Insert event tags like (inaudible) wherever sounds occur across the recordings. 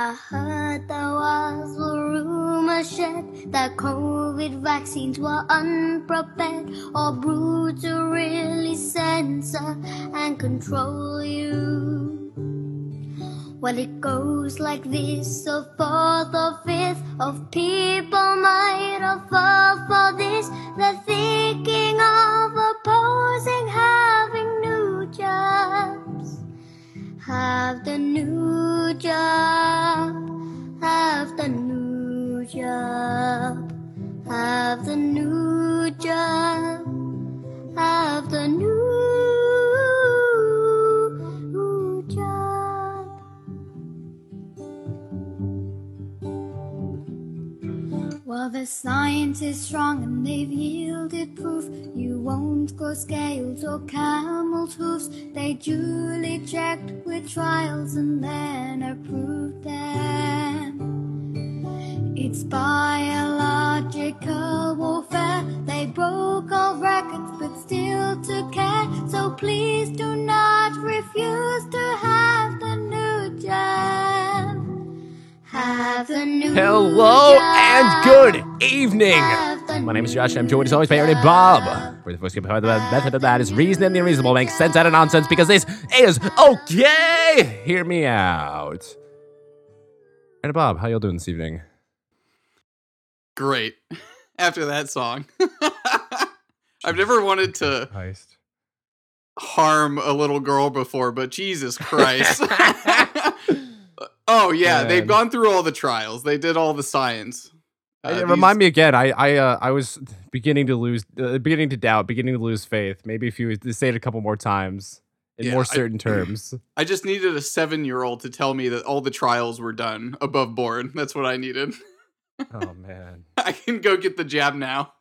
I heard there was a rumor shed that COVID vaccines were unprepared or brewed to really censor and control you. Well, it goes like this a fourth or fifth of people might have fallen for this. They're thinking of opposing having new jobs. Have the new job. Have the new job. Have the new job. Have the new Well, the science is strong and they've yielded proof. You won't grow scales or camel's hoofs. They duly checked with trials and then approved them. It's biological warfare. They broke all records but still took care. So please do not refuse to have the new job. Have the new Hello and good evening. My name is new Josh. I'm joined as always by Aaron and Bob. We're the voice behind the method of that is reason and the unreasonable makes sense out of nonsense because this is okay. Hear me out. Aaron and Bob, how y'all doing this evening? Great. (laughs) After that song. (laughs) I've never wanted to Heist. harm a little girl before, but Jesus Christ. (laughs) oh yeah, they've gone through all the trials. They did all the science. Uh, remind me again. I I uh, I was beginning to lose, uh, beginning to doubt, beginning to lose faith. Maybe if you say it a couple more times in Yeah, more I- certain (clears throat) terms. I just needed a seven-year-old to tell me that all the trials were done above board. That's what I needed. oh (laughs) man. I can go get the jab now.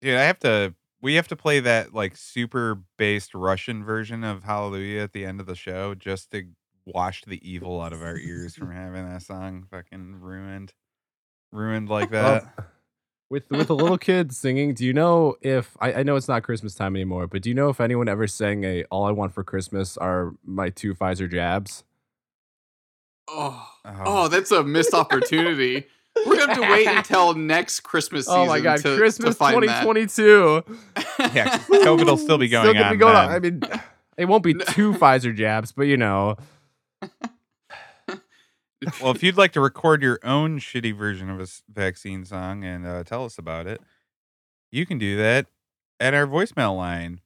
Dude, I have to. We have to play that like super based Russian version of Hallelujah at the end of the show just to wash the evil out of our ears from (laughs) having that song fucking ruined, ruined like that. Well, (laughs) with with a little kid singing, do you know if I, I know it's not Christmas time anymore, but do you know if anyone ever sang a "All I Want for Christmas are my two Pfizer jabs"? Oh, Oh. oh, that's a missed opportunity. We're gonna have to wait (laughs) until next Christmas season. Oh my god, to, Christmas to find twenty that. twenty two. Yeah, 'cause COVID will still be going Still on. be going on. I mean, it won't be two Pfizer jabs, but you know, (laughs) well, if you'd like to record your own shitty version of a vaccine song and uh, tell us about it, you can do that at our voicemail line.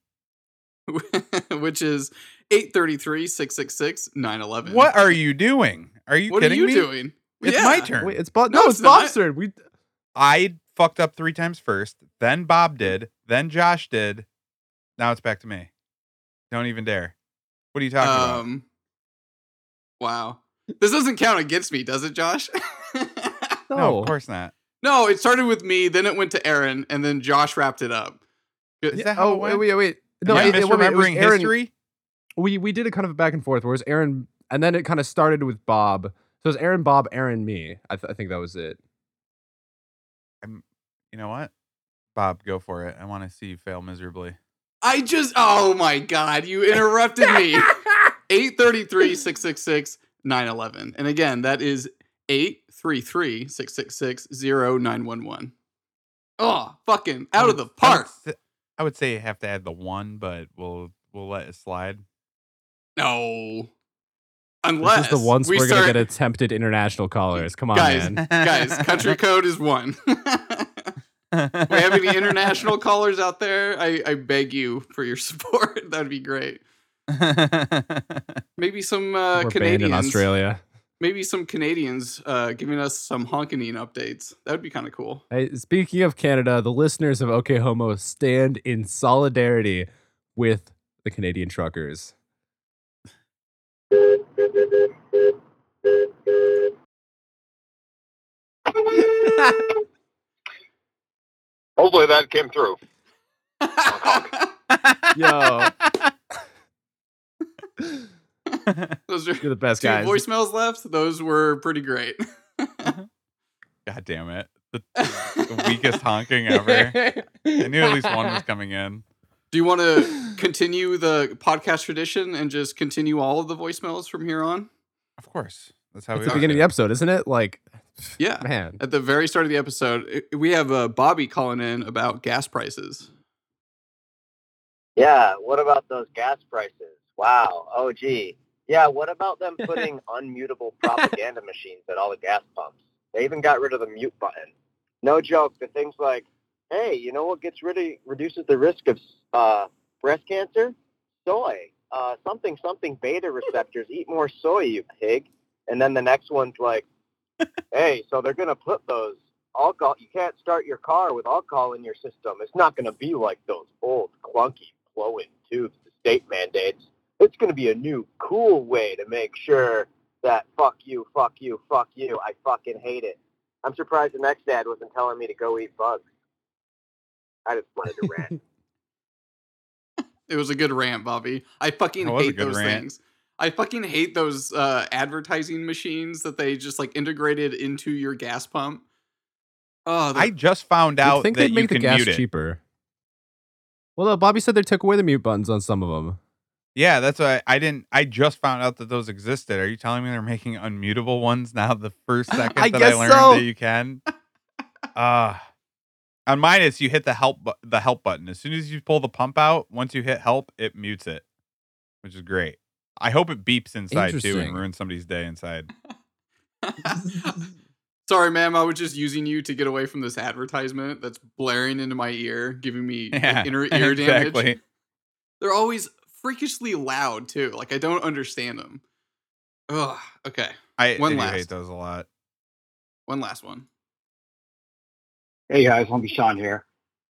(laughs) which is 833-666-911. What are you doing? Are you What are you me? doing? It's my turn. wait, it's Bob. No, No, it's it's Bob's turn. We I fucked up three times first, then Bob did, then Josh did. Now it's back to me. Don't even dare. What are you talking about? Wow. This doesn't count against me, does it, Josh? (laughs) no, No, of course not. no, it started with me, then it went to Aaron, and then Josh wrapped it up. Is that how oh it wait, went? wait, wait. No, Am I it, it, wait, wait, it was Aaron- history? we we did a kind of a back and forth where it was Aaron and then it kind of started with Bob. So it was Aaron, Bob, Aaron, me. I, th- I think that was it. You know what? Bob, go for it. I want to see you fail miserably. I just oh my god, you interrupted me. (laughs) 833-666-911. And again, that is 833-666-0911. Oh, fucking I out of would- the I would park. I would say you have to add the one, but we'll we'll let it slide. No. This Unless is the ones we we are start, gonna get attempted international callers. Come on, Guys, man. guys, country (laughs) code is one. (laughs) we have any international callers out there? I, I beg you for your (laughs) support. That'd be great. (laughs) Maybe some uh, We're Canadians. in Australia. Maybe some Canadians uh, giving us some honking updates. That would be kind of cool. Hey, speaking of Canada, the listeners of OK Homo stand in solidarity with the Canadian truckers. (laughs) Hopefully that came through. (laughs) Yo, (laughs) Those are you're the best two guys. voicemails left. Those were pretty great. (laughs) God damn it. The, (laughs) the weakest honking ever. I knew at least one was coming in. Do you want to continue the podcast tradition and just continue all of the voicemails from here on? Of course. That's how It's we the beginning of the episode, isn't it? Like, (sighs) Yeah. man. At the very start of the episode, we have uh, Bobby calling in about gas prices. Yeah, what about those gas prices? Wow. Oh, gee. Yeah, what about them (laughs) putting unmutable propaganda machines at all the gas pumps? They even got rid of the mute button. No joke. The thing's like, hey, you know what gets rid of, reduces the risk of uh, breast cancer? Soy. Uh, something, something beta receptors. Eat more soy, you pig. And then the next one's like, hey, so they're going to put those alcohol. You can't start your car with alcohol in your system. It's not going to be like those old clunky flowing tubes the state mandates. It's going to be a new cool way to make sure that fuck you, fuck you, fuck you. I fucking hate it. I'm surprised the next dad wasn't telling me to go eat bugs. I just wanted to rant. (laughs) It was a good rant, Bobby. I fucking That was a hate those rant. things. I fucking hate those uh, advertising machines that they just like integrated into your gas pump. Oh, I just found You'd out think that they'd you make the can gas mute it. cheaper. Well, no, Bobby said they took away the mute buttons on some of them. Yeah, that's why I didn't. I just found out that those existed. Are you telling me they're making unmutable ones now? The first (laughs) second I that I guess learned so. that you can. (laughs) Uh on mine, it's you hit the help bu- the help button. As soon as you pull the pump out, once you hit help, it mutes it, which is great. I hope it beeps inside too Interesting. and ruins somebody's day inside. (laughs) Sorry, ma'am. I was just using you to get away from this advertisement that's blaring into my ear, giving me like, inner ear damage. exactly. They're always freakishly loud too. Like I don't understand them. Ugh. Okay. I, One I last. hate those a lot. One last one. Hey guys, Lumpy Sean here.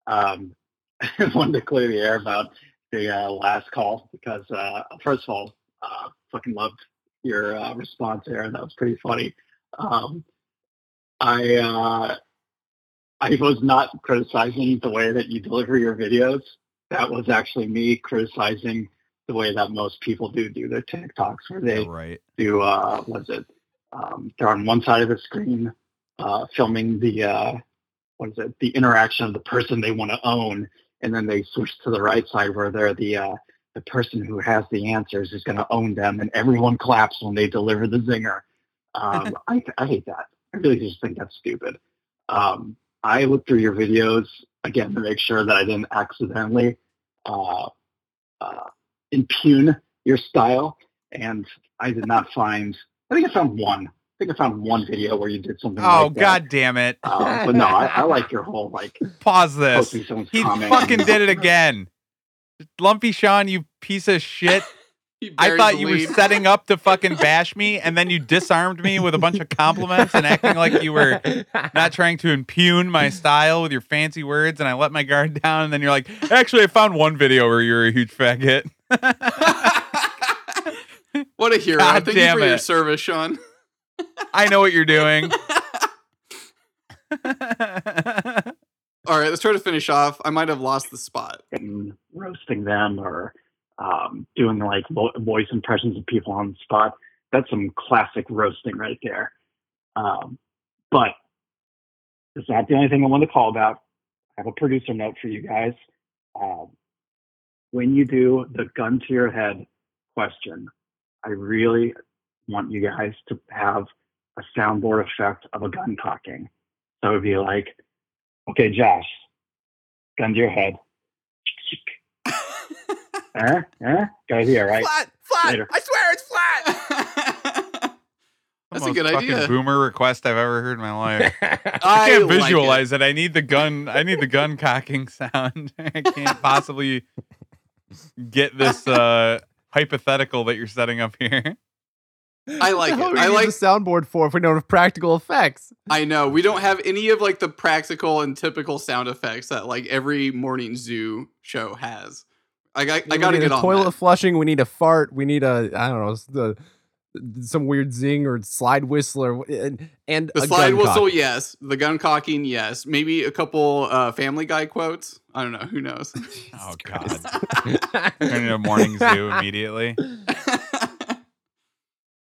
Um, I (laughs) wanted to clear the air about the uh, last call because uh, first of all, uh, fucking loved your uh, response there. And that was pretty funny. Um, I uh, I was not criticizing the way that you deliver your videos. That was actually me criticizing the way that most people do do their TikToks, where they right. do uh what is it um they're on one side of the screen uh filming the uh what is it the interaction of the person they want to own and then they switch to the right side where they're the uh the person who has the answers is going to own them and everyone claps when they deliver the zinger. Um (laughs) I, I hate that. I really just think that's stupid. Um i looked through your videos again to make sure that i didn't accidentally uh uh impugn your style and I did not find. I think I found one. I think I found one video where you did something. Oh like that. god damn it! Uh, but no, I, I like your whole like Pause this. He fucking did it again. Lumpy Sean, you piece of shit. (laughs) I thought the you were setting up to fucking (laughs) bash me, and then you disarmed me with a bunch of compliments and acting like you were not trying to impugn my style with your fancy words. And I let my guard down, and then you're like, "Actually, I found one video where you're a huge faggot." (laughs) what a hero! God Thank you damn for your service, Sean. I know what you're doing. (laughs) (laughs) All right, let's try to finish off. I might have lost the spot. and roasting them or um, doing like vo- voice impressions of people on the spot. That's some classic roasting right there. Um, but it's not the only thing I want to call about. I have a producer note for you guys. Um, when you do the gun to your head question, I really want you guys to have a soundboard effect of a gun cocking. So it'd be like, okay, Josh, gun to your head. (laughs) Eh? Eh? Got here, right? Flat, flat. Later. I swear it's flat. (laughs) That's The a good fucking idea. Boomer request I've ever heard in my life. (laughs) I I can't like it. visualize it. I need the gun. I need the gun cocking sound. I can't possibly get this (laughs) uh, hypothetical that you're setting up here. I like What the it. I like- the soundboard for if we don't have practical effects. I know we don't have any of like the practical and typical sound effects that like every morning zoo show has. I got, I We got to get a on toilet that. flushing. We need a fart. We need a I don't know the some weird zing or slide whistle or and, and The a slide gun whistle, cock. yes. The gun cocking, yes. Maybe a couple uh, Family Guy quotes. I don't know. Who knows? (laughs) Oh God! (laughs) (laughs) Turn into morning zoo immediately.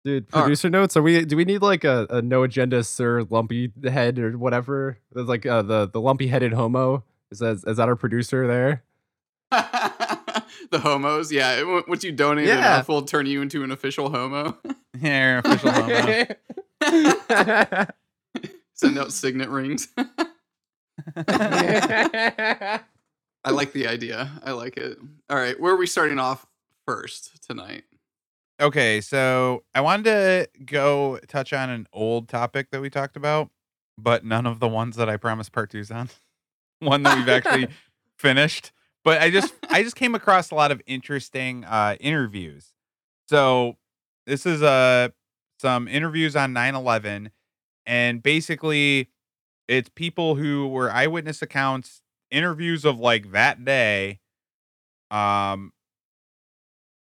Dude, All right. producer notes. Are we? Do we need like a, a no agenda sir lumpy head or whatever? There's like uh, the the lumpy headed homo. Is that is that our producer there? The homos, yeah. it- Once you donate Yeah. enough, we'll turn you into an official homo. (laughs) Yeah, official (laughs) homo. (laughs) Send out signet rings. I like the idea. I like it. All right, where are we starting off first tonight? Okay, so I wanted to go touch on an old topic that we talked about, but none of the ones that I promised part two's on. One that we've actually finished. But I just (laughs) I just came across a lot of interesting uh interviews. So this is uh some interviews on 9-11 and basically it's people who were eyewitness accounts, interviews of like that day. Um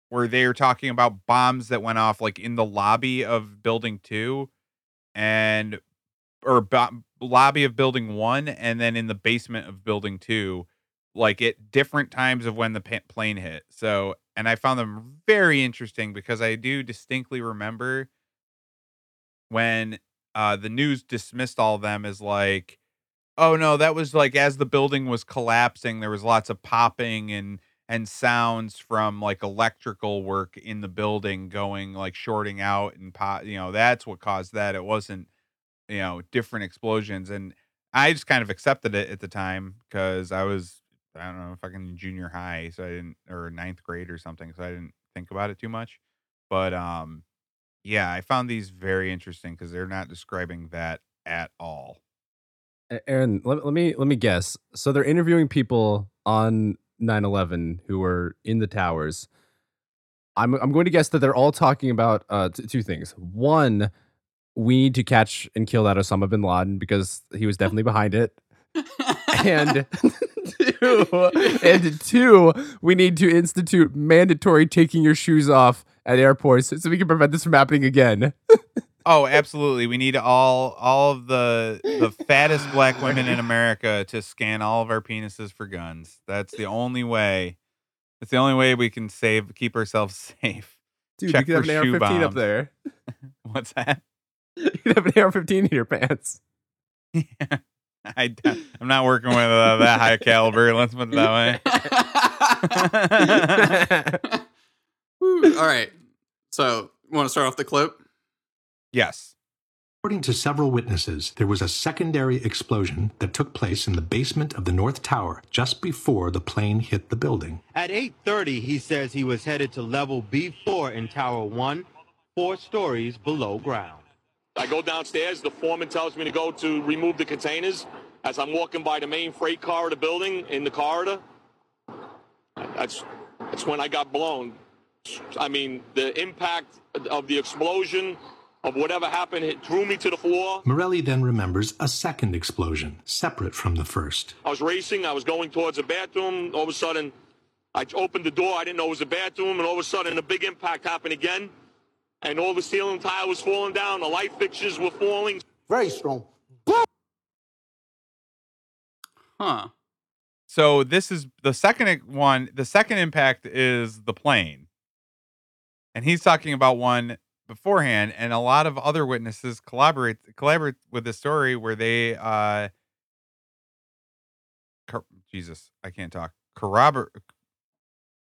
where they were talking about bombs that went off like in the lobby of building 2 and or bo- lobby of building 1 and then in the basement of building 2 like at different times of when the pa- plane hit. So and I found them very interesting because I do distinctly remember when uh the news dismissed all of them as like oh no that was like as the building was collapsing there was lots of popping and and sounds from like electrical work in the building going like shorting out and pop you know that's what caused that it wasn't you know different explosions and i just kind of accepted it at the time because i was i don't know fucking junior high so i didn't or ninth grade or something so i didn't think about it too much but um yeah i found these very interesting because they're not describing that at all Aaron, let, let me let me guess. So they're interviewing people on 9/11 who were in the towers. I'm I'm going to guess that they're all talking about uh, t- two things. One, we need to catch and kill that Osama bin Laden because he was (laughs) definitely behind it. And (laughs) (laughs) two, (laughs) and two, we need to institute mandatory taking your shoes off at airports so we can prevent this from happening again. (laughs) Oh, absolutely. We need all all of the the fattest black women in America to scan all of our penises for guns. That's the only way. That's the only way we can save keep ourselves (laughs) safe. Dude, Check you could have an AR-15 up there. What's that? You could have an AR-15 in your pants. (laughs) I d- I'm not working with uh, that high caliber. Let's put it that way. (laughs) All right. So, want to start off the clip? yes. According to several witnesses, there was a secondary explosion that took place in the basement of the North Tower just before the plane hit the building. At 8:30, he says he was headed to level B4 in Tower 1, 4 stories below ground. I go downstairs. The foreman tells me to go to remove the containers. As I'm walking by the main freight car of the building in the corridor, that's that's when I got blown. I mean, the impact of the explosion of whatever happened it threw me to the floor. Morelli then remembers a second explosion, separate from the first. I was racing. I was going towards the bathroom. All of a sudden, I opened the door. I didn't know it was a bathroom, and all of a sudden, a big impact happened again, and all the ceiling tile was falling down. The light fixtures were falling. Very strong. Huh. So this is the second one. The second impact is the plane, and he's talking about one beforehand, and a lot of other witnesses collaborate collaborate with the story where they uh, cor- Jesus, I can't talk. Corrobor-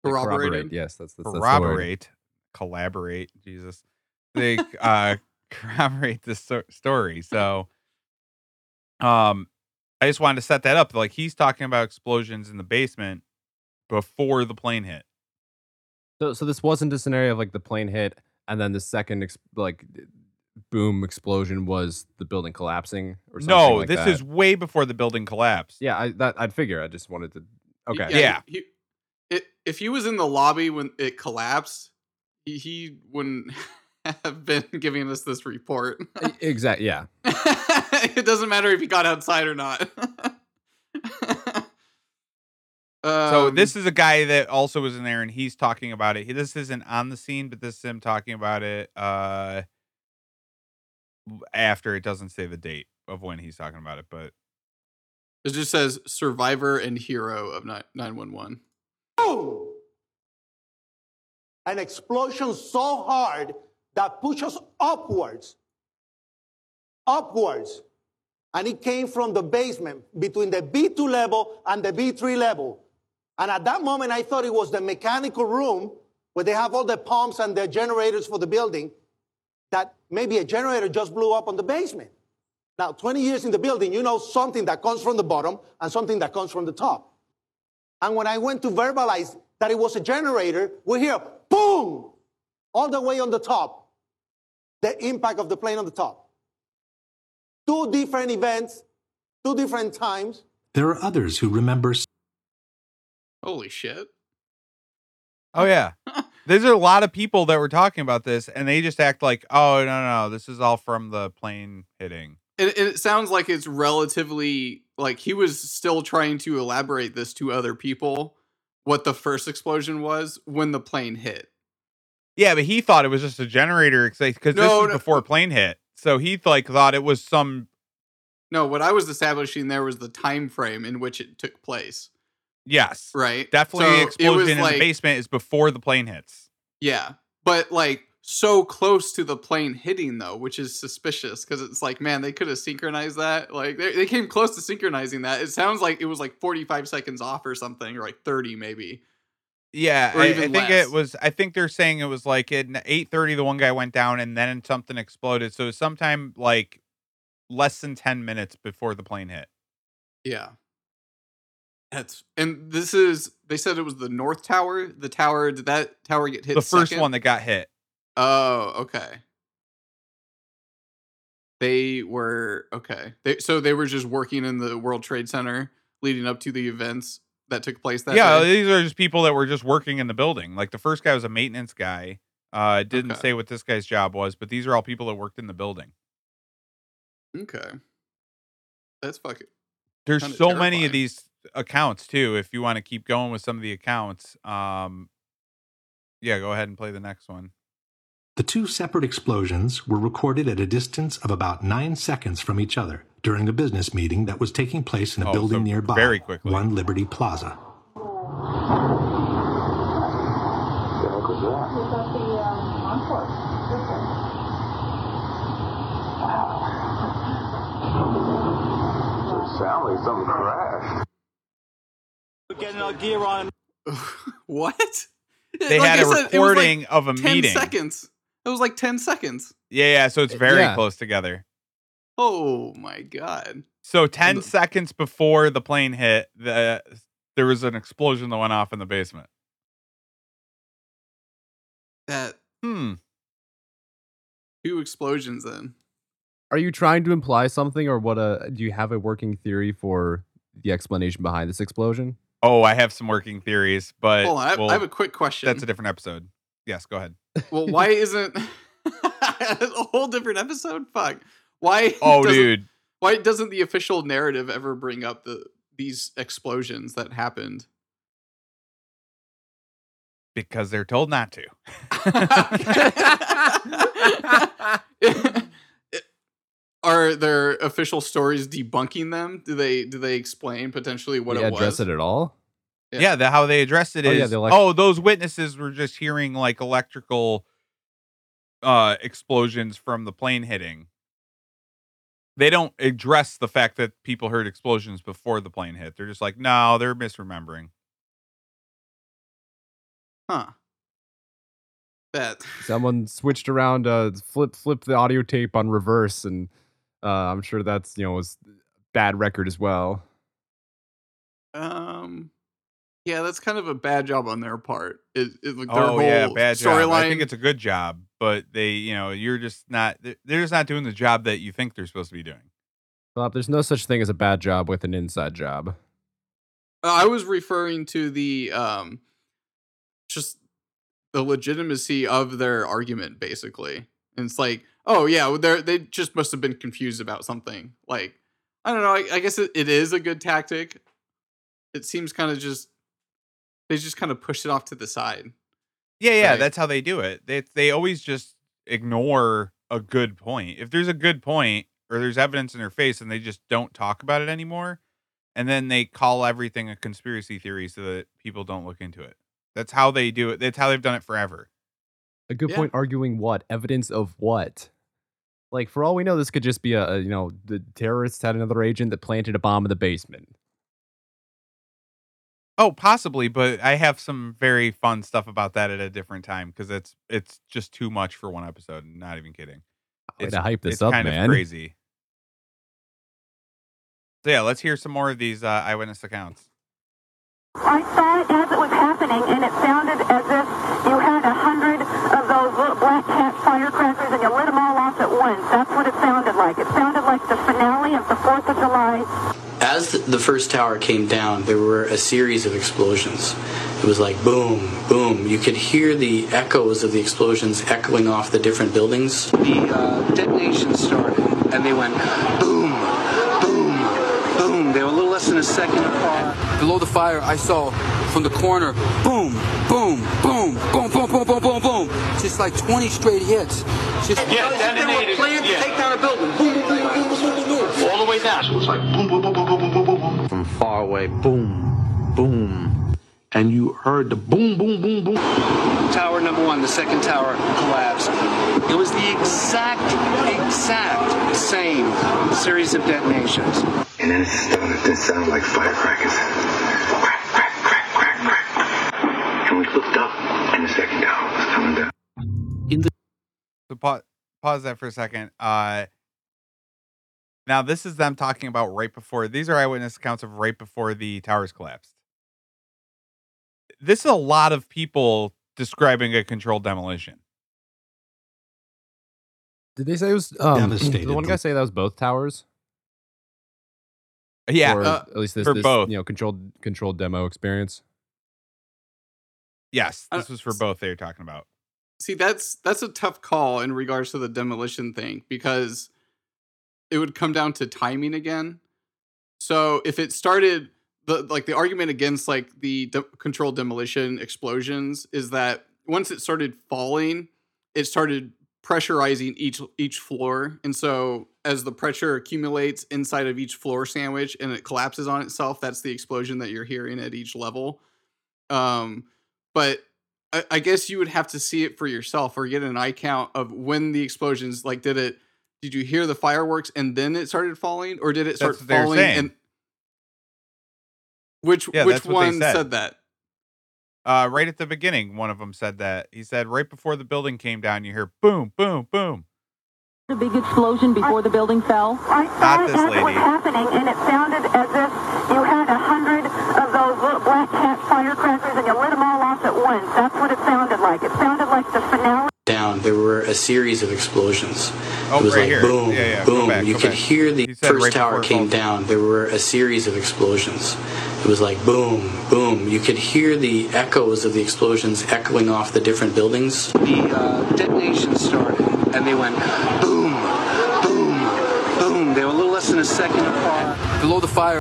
Corroborated. Yes, that's, that's, that's the corroborate, collaborate. Jesus, they uh, (laughs) corroborate this sto- story. So, um, I just wanted to set that up. Like he's talking about explosions in the basement before the plane hit. So, so this wasn't a scenario of like the plane hit and then the second ex- like boom explosion was the building collapsing or something No, like this that. is way before the building collapsed. yeah. I that I'd figure. I just wanted to. Okay. Yeah. He, he- it, if he was in the lobby when it collapsed, he, he wouldn't (laughs) have been giving us this report. Exactly. Yeah. (laughs) it doesn't matter if he got outside or not. (laughs) So Um, this is a guy that also was in there, and he's talking about it. He, this isn't on the scene, but this is him talking about it uh, after. It doesn't say the date of when he's talking about it, but it just says survivor and hero of nine one one. Boom! An explosion so hard that pushed us upwards. Upwards. And it came from the basement between the B2 level and the B3 level. And at that moment, I thought it was the mechanical room where they have all the pumps and the generators for the building, that maybe a generator just blew up on the basement. Now, 20 years in the building, you know something that comes from the bottom and something that comes from the top. And when I went to verbalize that it was a generator, we hear boom, all the way on the top, the impact of the plane on the top. Two different events, two different times. There are others who remember Holy shit. Oh yeah. (laughs) There's a lot of people that were talking about this, and they just act like, "Oh no, no, no, this is all from the plane hitting." And and it sounds like it's relatively like he was still trying to elaborate this to other people what the first explosion was when the plane hit. Yeah, but he thought it was just a generator because this was no. before plane hit, so he like thought it was some. No, what I was establishing there was the time frame in which it took place. Yes, Right? definitely So it was explosion in like- the basement is before the plane hits. Yeah. But like so close to the plane hitting though, which is suspicious because it's like, man, they could have synchronized that. Like they, they came close to synchronizing that. It sounds like it was like 45 seconds off or something, or like 30 maybe. Yeah, I, I think less. it was. I think they're saying it was like at eight thirty, the one guy went down, and then something exploded. So sometime like less than ten minutes before the plane hit. Yeah. That's and this is they said it was the North Tower. The tower did that tower get hit? the first second? one that got hit. Oh, okay. They were okay. They so they were just working in the World Trade Center leading up to the events that took place that yeah, day. these are just people that were just working in the building. Like the first guy was a maintenance guy. Uh, didn't Okay. say what this guy's job was, but these are all people that worked in the building. Okay. That's fucking There's so many of these accounts too. If you want to keep going with some of the accounts, um, yeah, go ahead and play the next one. The two separate explosions were recorded at a distance of about nine seconds from each other during a business meeting that was taking place in a Oh, building so nearby, very quickly. One Liberty Plaza. Sound like something crashed. We're getting our gear on. (laughs) what? They Like had I a said, it was like recording of a 10 meeting. seconds. It was like 10 seconds. Yeah, yeah. So it's very Yeah. close together. Oh my god. So 10 the- seconds before the plane hit, the there was an explosion that went off in the basement. That Hmm. two explosions then. Are you trying to imply something, or what? A do you have a working theory for the explanation behind this explosion? Oh, I have some working theories, but Hold on, I we'll- I have a quick question. that's a different episode. Yes, go ahead. well, (laughs) why isn't (laughs) a whole different episode? Fuck. Why? (laughs) Oh, doesn't- dude. Why doesn't the official narrative ever bring up the these explosions that happened? Because they're told not to. Are there official stories debunking them? Do they do they explain potentially what Did it they address it at all? Yeah. Yeah, the how they addressed it Oh, is yeah, the elec- oh, those witnesses were just hearing like electrical uh explosions from the plane hitting. They don't address the fact that people heard explosions before the plane hit. They're just like, no, they're misremembering. Huh. That Someone switched around, uh, flip flip the audio tape on reverse, and uh, I'm sure that's you know was bad record as well. um yeah, that's kind of a bad job on their part. It, it, like their Oh yeah, bad job. I think it's a good job, but they, you know, you're just not. They're they're just not doing the job that you think they're supposed to be doing. Bob, there's no such thing as a bad job with an inside job. Uh, I was referring to the um just the legitimacy of their argument basically. And it's like, oh yeah, they they just must have been confused about something. Like, I don't know, I, I guess it, it is a good tactic. It seems kind of just they just kind of push it off to the side. Yeah, yeah, Right. that's how they do it. They they always just ignore a good point. If there's a good point or there's evidence in their face and they just don't talk about it anymore, and then they call everything a conspiracy theory so that people don't look into it. That's how they do it. That's how they've done it forever. A good Yeah. point arguing what? Evidence of what? Like for all we know, this could just be a, a you know the terrorists had another agent that planted a bomb in the basement. Oh, possibly, but I have some very fun stuff about that at a different time because it's it's just too much for one episode. Not even kidding. Way It's to hype this it's up, kind man. of crazy. So yeah, let's hear some more of these uh, eyewitness accounts. I saw it as it was happening, and it sounded as if you had a hundred of those little black cat firecrackers and you lit them all off at once. That's what it sounded like. It sounded like the finale of the 4th of July. As the first tower came down, there were a series of explosions. It was like boom, boom. You could hear the echoes of the explosions echoing off the different buildings. The uh, detonation started, and they went boom, boom, boom. They were a little less than a second apart. Below the fire, I saw from the corner, boom, boom, boom, boom, boom, boom, boom, boom, boom. Just like 20 straight hits. Just Yeah, detonated. Planned to Yeah. take down a building. Boom, boom, boom, boom, the way down. So it was like boom, boom, boom, boom, boom, boom, boom, boom. From far away, boom, boom. And you heard the boom, boom, boom, boom. Tower number one, the second tower collapsed. It was the exact, exact same series of detonations. And then it sounded, it sounded like firecrackers. Crack, crack, crack, crack, crack. And we looked up, and the second tower was coming down. In the so pause, pause that for a second. Uh, now this is them talking about right before. These are eyewitness accounts of right before the towers collapsed. This is a lot of people describing a controlled demolition. Did they say it was um, (clears throat) did Devastated the one guy say that was both towers? Yeah, Or uh, at least this, for this both. you know controlled controlled demo experience. Yes, Uh, this was for both they were talking about. See, that's that's a tough call in regards to the demolition thing because it would come down to timing again. So if it started the like the argument against like the de- controlled demolition explosions is that once it started falling, it started pressurizing each each floor, and so as the pressure accumulates inside of each floor sandwich and it collapses on itself, that's the explosion that you're hearing at each level. Um, but I, I guess you would have to see it for yourself or get an eye count of when the explosions like did it did you hear the fireworks and then it started falling or did it start That's what they were falling saying. and which Yeah, which that's what they one said. said that Uh, right at the beginning, one of them said that. He said right before the building came down, you hear boom, boom, boom. The big explosion before the building fell. I saw Not it this was happening, and it sounded as if you had a hundred of those little black cat firecrackers and you lit them all off at once. That's what it sounded like. It sounded like the finale. Down, there were a series of explosions. Oh, it was right like here. boom, Yeah, yeah, boom. back, you could back. hear the He first right tower came down. There were a series of explosions. It was like boom, boom. You could hear the echoes of the explosions echoing off the different buildings. The uh, detonation started, and they went boom, boom, boom. They were a little less than a second apart. Below the fire,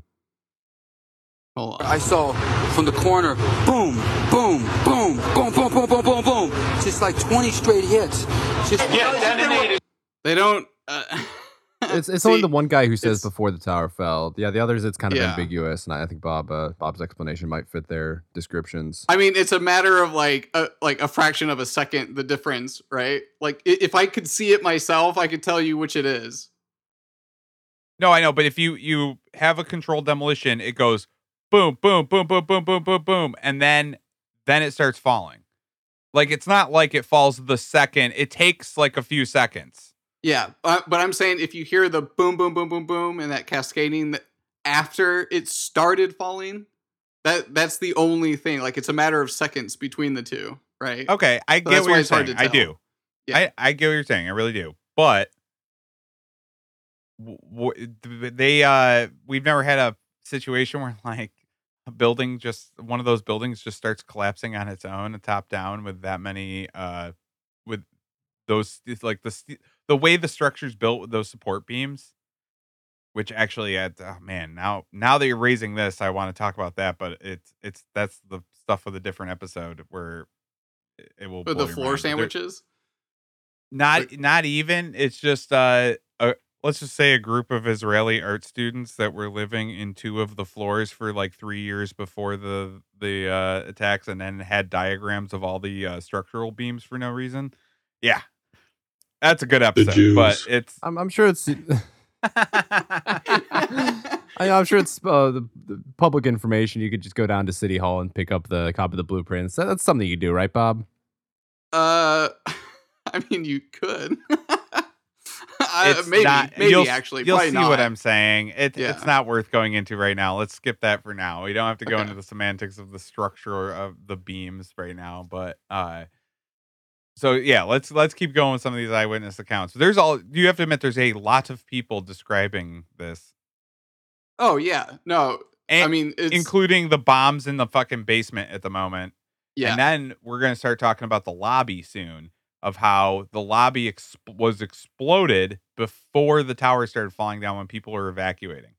I saw from the corner, boom, boom, boom, boom, boom, boom, boom, boom, boom. Just like 20 straight hits. Just they don't uh, (laughs) It's it's (laughs) See, only the one guy who says before the tower fell. Yeah, the others it's kind of Yeah. ambiguous, and I I think Bob uh, Bob's explanation might fit their descriptions. I mean, it's a matter of like a, like a fraction of a second, the difference, right? Like if I could see it myself, I could tell you which it is. No, I know, but if you you have a controlled demolition, it goes boom, boom, boom, boom, boom, boom, boom, boom, and then then it starts falling. Like it's not like it falls the second. It takes like a few seconds. Yeah, uh, but I'm saying if you hear the boom, boom, boom, boom, boom, and that cascading that after it started falling, that that's the only thing. Like it's a matter of seconds between the two, right? Okay, I So get what you're saying. I do. Yeah. I I get what you're saying. I really do. But w- w- they uh we've never had a situation (laughs) where like a building just one of those buildings just starts collapsing on its own, top down with that many uh with those it's like the st- the way the structure's built with those support beams which actually at oh man now now that you're raising this i want to talk about that but it's it's that's the stuff of a different episode where it- it will blow the floor sandwiches. not not even it's just uh a, let's just say a group of israeli art students that were living in two of the floors for like three years before the the uh attacks and then had diagrams of all the uh, structural beams for no reason yeah that's a good episode but it's I'm I'm sure it's (laughs) I, I'm sure it's uh, the, the public information. You could just go down to City Hall and pick up the copy of the blueprints. That- That's something you do, right, Bob? Uh, (laughs) I mean, you could. (laughs) I, maybe, not- maybe you'll, actually, you'll probably see not. what I'm saying. It, Yeah. It's not worth going into right now. Let's skip that for now. We don't have to go Okay. into the semantics of the structure of the beams right now. But uh, so yeah, let's let's keep going with some of these eyewitness accounts. There's all you have to admit. There's a lot of people describing this, Oh yeah, no. and, I mean, it's including the bombs in the fucking basement at the moment. Yeah. And then we're going to start talking about the lobby soon of how the lobby ex- was exploded before the tower started falling down when people were evacuating.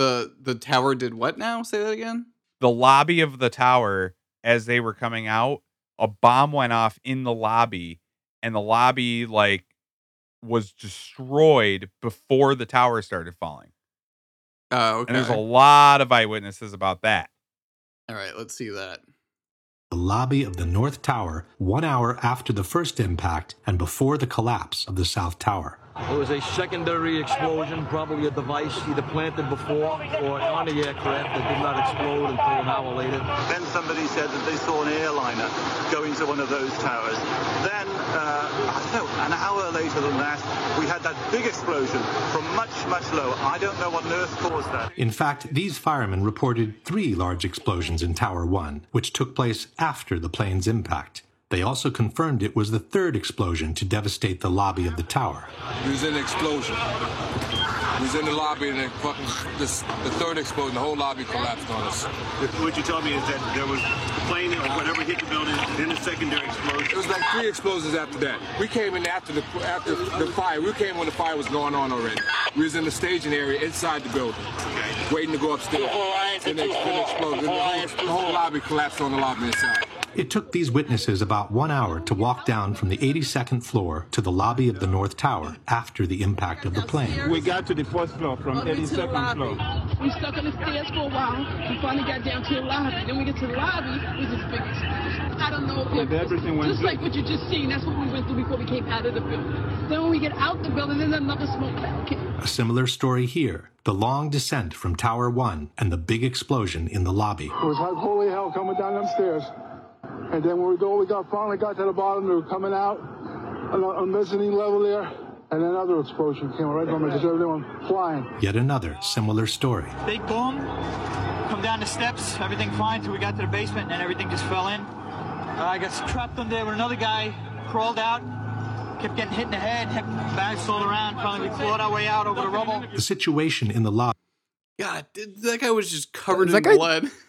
the the tower did what now? Say that again. The lobby of the tower, as they were coming out, a bomb went off in the lobby, and the lobby like was destroyed before the tower started falling. Oh, okay. And there's a lot of eyewitnesses about that. All right, let's see that. The lobby of the North Tower one hour after the first impact and before the collapse of the South Tower. It was a secondary explosion, probably a device either planted before or on the aircraft that did not explode until an hour later. Then somebody said that they saw an airliner go into one of those towers. Then, uh, I an hour later than that, we had that big explosion from much, much lower. I don't know what on earth caused that. In fact, these firemen reported three large explosions in Tower 1, which took place after the plane's impact. They also confirmed it was the third explosion to devastate the lobby of the tower. We was in the explosion. We was in the lobby and then fucking this, the third explosion, the whole lobby collapsed on us. What you told me is that there was the plane or whatever hit the building, then a secondary explosion. It was like three explosions after that. We came in after the after the fire. We came when the fire was going on already. We was in the staging area inside the building, waiting to go upstairs. Then they, then they exploded. Then the, whole, the whole lobby collapsed on the lobby inside. It took these witnesses about one hour to walk down from the 82nd floor to the lobby of the North Tower after the impact of the plane. We got to the first floor from All the way to the 82nd lobby. floor. We stuck on the stairs for a while. We finally got down to the lobby. Then we get to the lobby, it was this big explosion. I don't know if Yeah, everything went just through. like what you just seen. That's what we went through before we came out of the building. Then when we get out the building, then another smoke cloud came. A similar story here the long descent from Tower 1 and the big explosion in the lobby. It was like holy hell coming down them stairs. And then when we go, we got finally got to the bottom. They were coming out on the on mezzanine level there, and another explosion came right from it. Just everyone flying. Yet another similar story. Big boom, come down the steps, everything fine till we got to the basement, and then everything just fell in. Uh, I got trapped on there with another guy, crawled out, kept getting hit in the head, kept bags all around. Finally, we clawed our way out over the rubble. The situation in the lobby. God, that guy was just covered Is in that guy- blood. (laughs)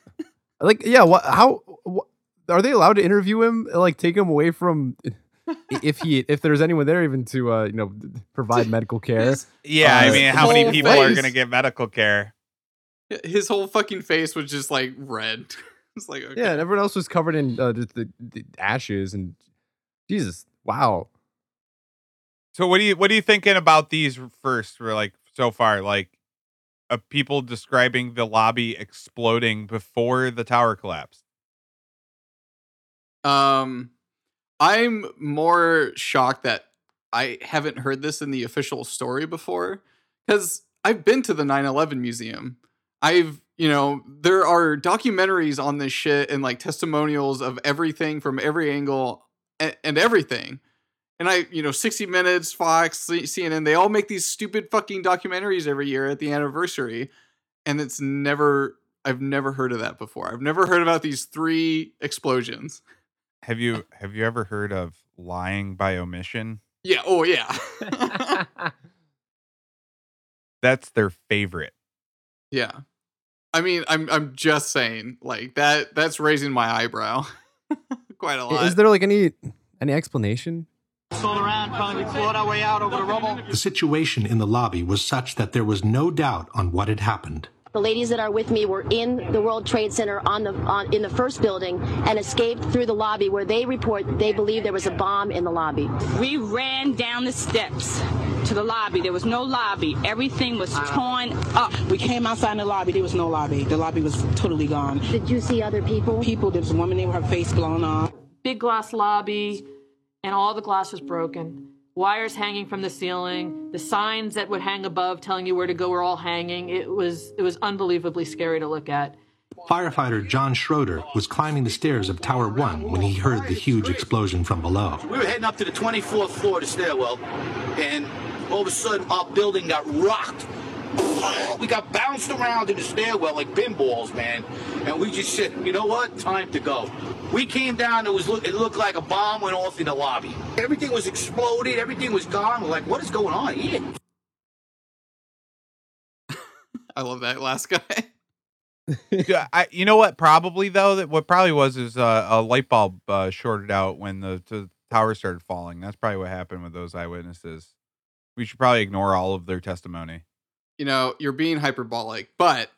Like, yeah, what? How? What, are they allowed to interview him? Like, take him away from (laughs) if he if there's anyone there even to uh you know provide medical care. Yeah, I Uh, mean, how many whole people are going to get medical care? His whole fucking face was just like red. (laughs) it's like okay. Yeah, and everyone else was covered in uh, just the, the ashes and Jesus, wow. So what do you what are you thinking about these first? For like so far, like of people describing the lobby exploding before the tower collapsed. Um, I'm more shocked that I haven't heard this in the official story before because I've been to the 9 11 museum. I've, you know, there are documentaries on this shit and like testimonials of everything from every angle and, and everything. And I, you know, 60 Minutes, Fox, CNN, they all make these stupid fucking documentaries every year at the anniversary. And it's never, I've never heard of that before. I've never heard about these three explosions. Have you have you ever heard of lying by omission? Yeah. Oh, yeah. (laughs) (laughs) That's their favorite. Yeah. I mean, I'm I'm just saying, like that that's raising my eyebrow (laughs) quite a lot. Is there like any any explanation? Around, finally, we clawed our way out over the rubble. The situation in the lobby was such that there was no doubt on what had happened. The ladies that are with me were in the World Trade Center on the on, in the first building and escaped through the lobby where they report they believe there was a bomb in the lobby. We ran down the steps to the lobby. There was no lobby. Everything was torn up. We came outside in the lobby. There was no lobby. The lobby was totally gone. Did you see other people? People. There was a woman there with her face blown off. big glass lobby, and all the glass was broken. Wires hanging from the ceiling, the signs that would hang above telling you where to go were all hanging. It was it was unbelievably scary to look at. Firefighter John Schroeder was climbing the stairs of Tower 1 when he heard the huge explosion from below. We were heading up to the 24th floor of the stairwell, and all of a sudden our building got rocked. We got bounced around in the stairwell like pinballs, man. And we just said, you know what? Time to go. We came down, it was it looked like a bomb went off in the lobby. Everything was exploded, everything was gone. We're like, what is going on here? (laughs) I love that last guy. (laughs) Yeah, I, you know what? Probably though, that what probably was is uh, a light bulb uh, shorted out when the, the tower started falling. That's probably what happened with those eyewitnesses. We should probably ignore all of their testimony. You know, you're being hyperbolic, but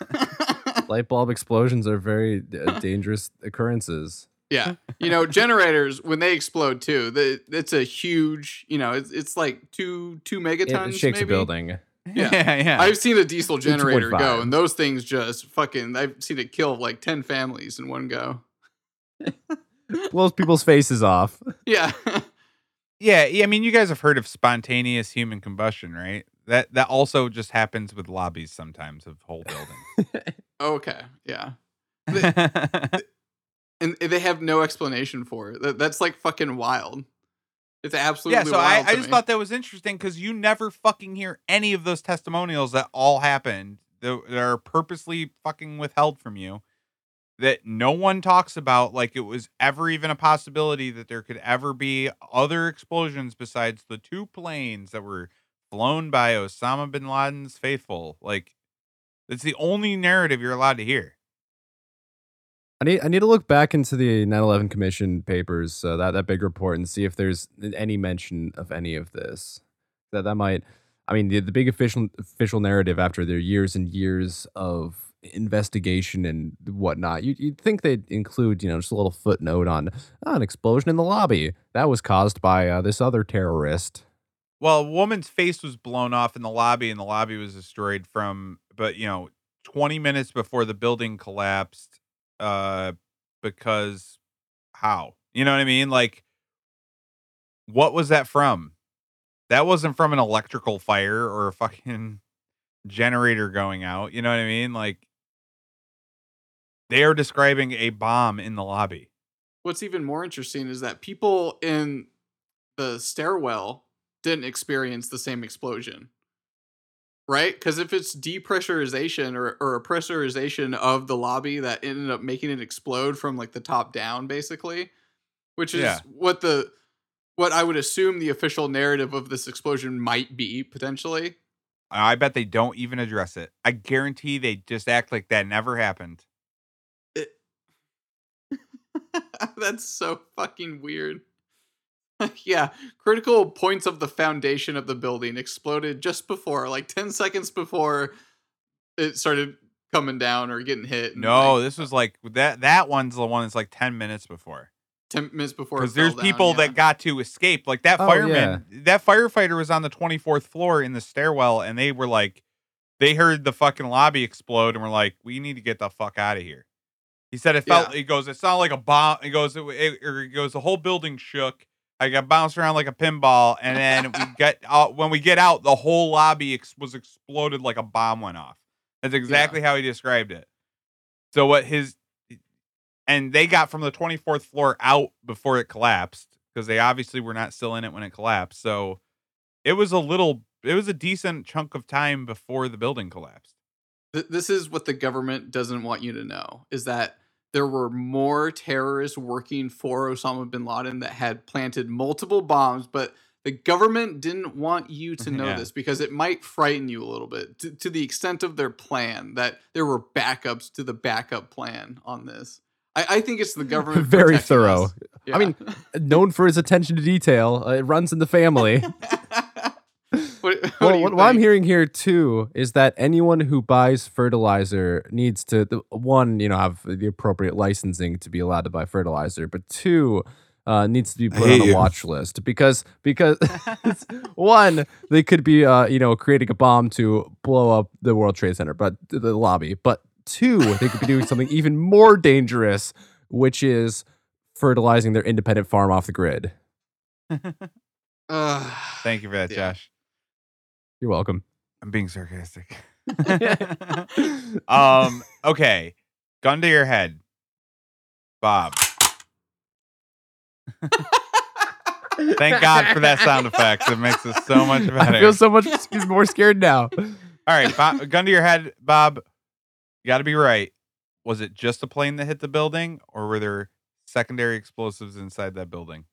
(laughs) Light bulb explosions are very uh, (laughs) dangerous occurrences. yeah, (laughs) you know, generators when they explode too, the, it's a huge. You know, it's it's like two two megatons. It shakes maybe? a building. Yeah. (laughs) Yeah, yeah. I've seen a diesel generator go, and those things just fucking. I've seen it kill like ten families in one go. Blows people's faces off. Yeah, Yeah, yeah, I mean, you guys have heard of spontaneous human combustion, right? That that also just happens with lobbies sometimes of whole buildings. Oh, okay, yeah, (laughs) and they have no explanation for it. That's like fucking wild. It's absolutely yeah, so I, I just me. thought that was interesting because you never fucking hear any of those testimonials that all happened that that are purposely fucking withheld from you. That no one talks about like it was ever even a possibility that there could ever be other explosions besides the two planes that were flown by Osama bin Laden's faithful. Like, it's the only narrative you're allowed to hear. I need I need to look back into the 9/11 Commission papers, uh, that that big report, and see if there's any mention of any of this. That that might, I mean, the, the big official official narrative after their years and years of investigation and whatnot, you you'd think they'd include, you know, just a little footnote on "Ah, an explosion in the lobby that was caused by uh, this other terrorist. Well, a woman's face was blown off in the lobby and the lobby was destroyed from but you know, 20 minutes before the building collapsed uh because how? You know what I mean? Like what was that from? That wasn't from an electrical fire or a fucking (laughs) generator going out. You know what I mean? Like they are describing a bomb in the lobby. What's even more interesting is that people in the stairwell didn't experience the same explosion. Right? Because if it's depressurization or, or a pressurization of the lobby that ended up making it explode from like the top down, basically, which is Yeah. what the what I would assume the official narrative of this explosion might be potentially. I bet they don't even address it. I guarantee they just act like that never happened. (laughs) That's so fucking weird. (laughs) yeah, critical points of the foundation of the building exploded just before, like 10 seconds before it started coming down or getting hit. and, No, like, this was like that. That one's the one that's like ten minutes before. 10 minutes before Because there's fell down, people yeah. that got to escape. Like that Oh, fireman, that firefighter was on the 24th floor in the stairwell, and they were like, they heard the fucking lobby explode, and were like, we need to get the fuck out of here. He said it felt. Yeah. He goes, it sounded like a bomb. He goes, it, it, or he goes, the whole building shook. I got bounced around like a pinball, and then we (laughs) get out. When we get out, the whole lobby ex- was exploded like a bomb went off. That's exactly how he described it. So what his and they got from the 24th floor out before it collapsed because they obviously were not still in it when it collapsed. So it was a little it was a decent chunk of time before the building collapsed. This is what the government doesn't want you to know is that there were more terrorists working for Osama bin Laden that had planted multiple bombs, but the government didn't want you to know Yeah. this because it might frighten you a little bit to, to the extent of their plan that there were backups to the backup plan on this. I, I think it's the (laughs) government Very thorough. us. I mean, known for his attention to detail, uh, it runs in the family. (laughs) what, (laughs) what well, what, what I'm hearing here too is that anyone who buys fertilizer needs to the- one, you know, have the appropriate licensing to be allowed to buy fertilizer, but two, uh, needs to be put on hate a watch list because because (laughs) one, they could be uh, you know creating a bomb to blow up the World Trade Center, but the lobby, but two, they could be doing something even more dangerous, which is fertilizing their independent farm off the grid. (laughs) Uh, Thank you for that, Yeah. Josh. You're welcome. I'm being sarcastic. (laughs) (laughs) um. Okay. Gun to your head, Bob. (laughs) Thank God for that sound effect. It makes us so much better. I feel so much more scared now. All right, Bob, gun to your head, Bob. You got to be right. Was it just a plane that hit the building, or were there secondary explosives inside that building?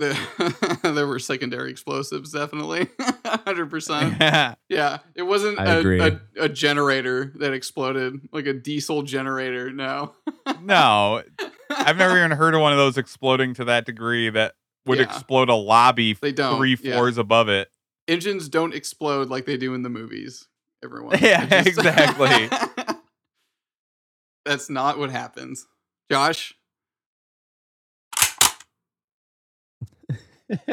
(laughs) there, were secondary explosives, definitely, (laughs) hundred percent. Yeah. (laughs) Yeah, it wasn't a, a, a generator that exploded, like a diesel generator. No, No, I've never even heard of one of those exploding to that degree that would Yeah. explode a lobby They don't, three yeah. floors above it. engines don't explode like they do in the movies. Everyone, Yeah, just- exactly. That's not what happens. Josh, (laughs)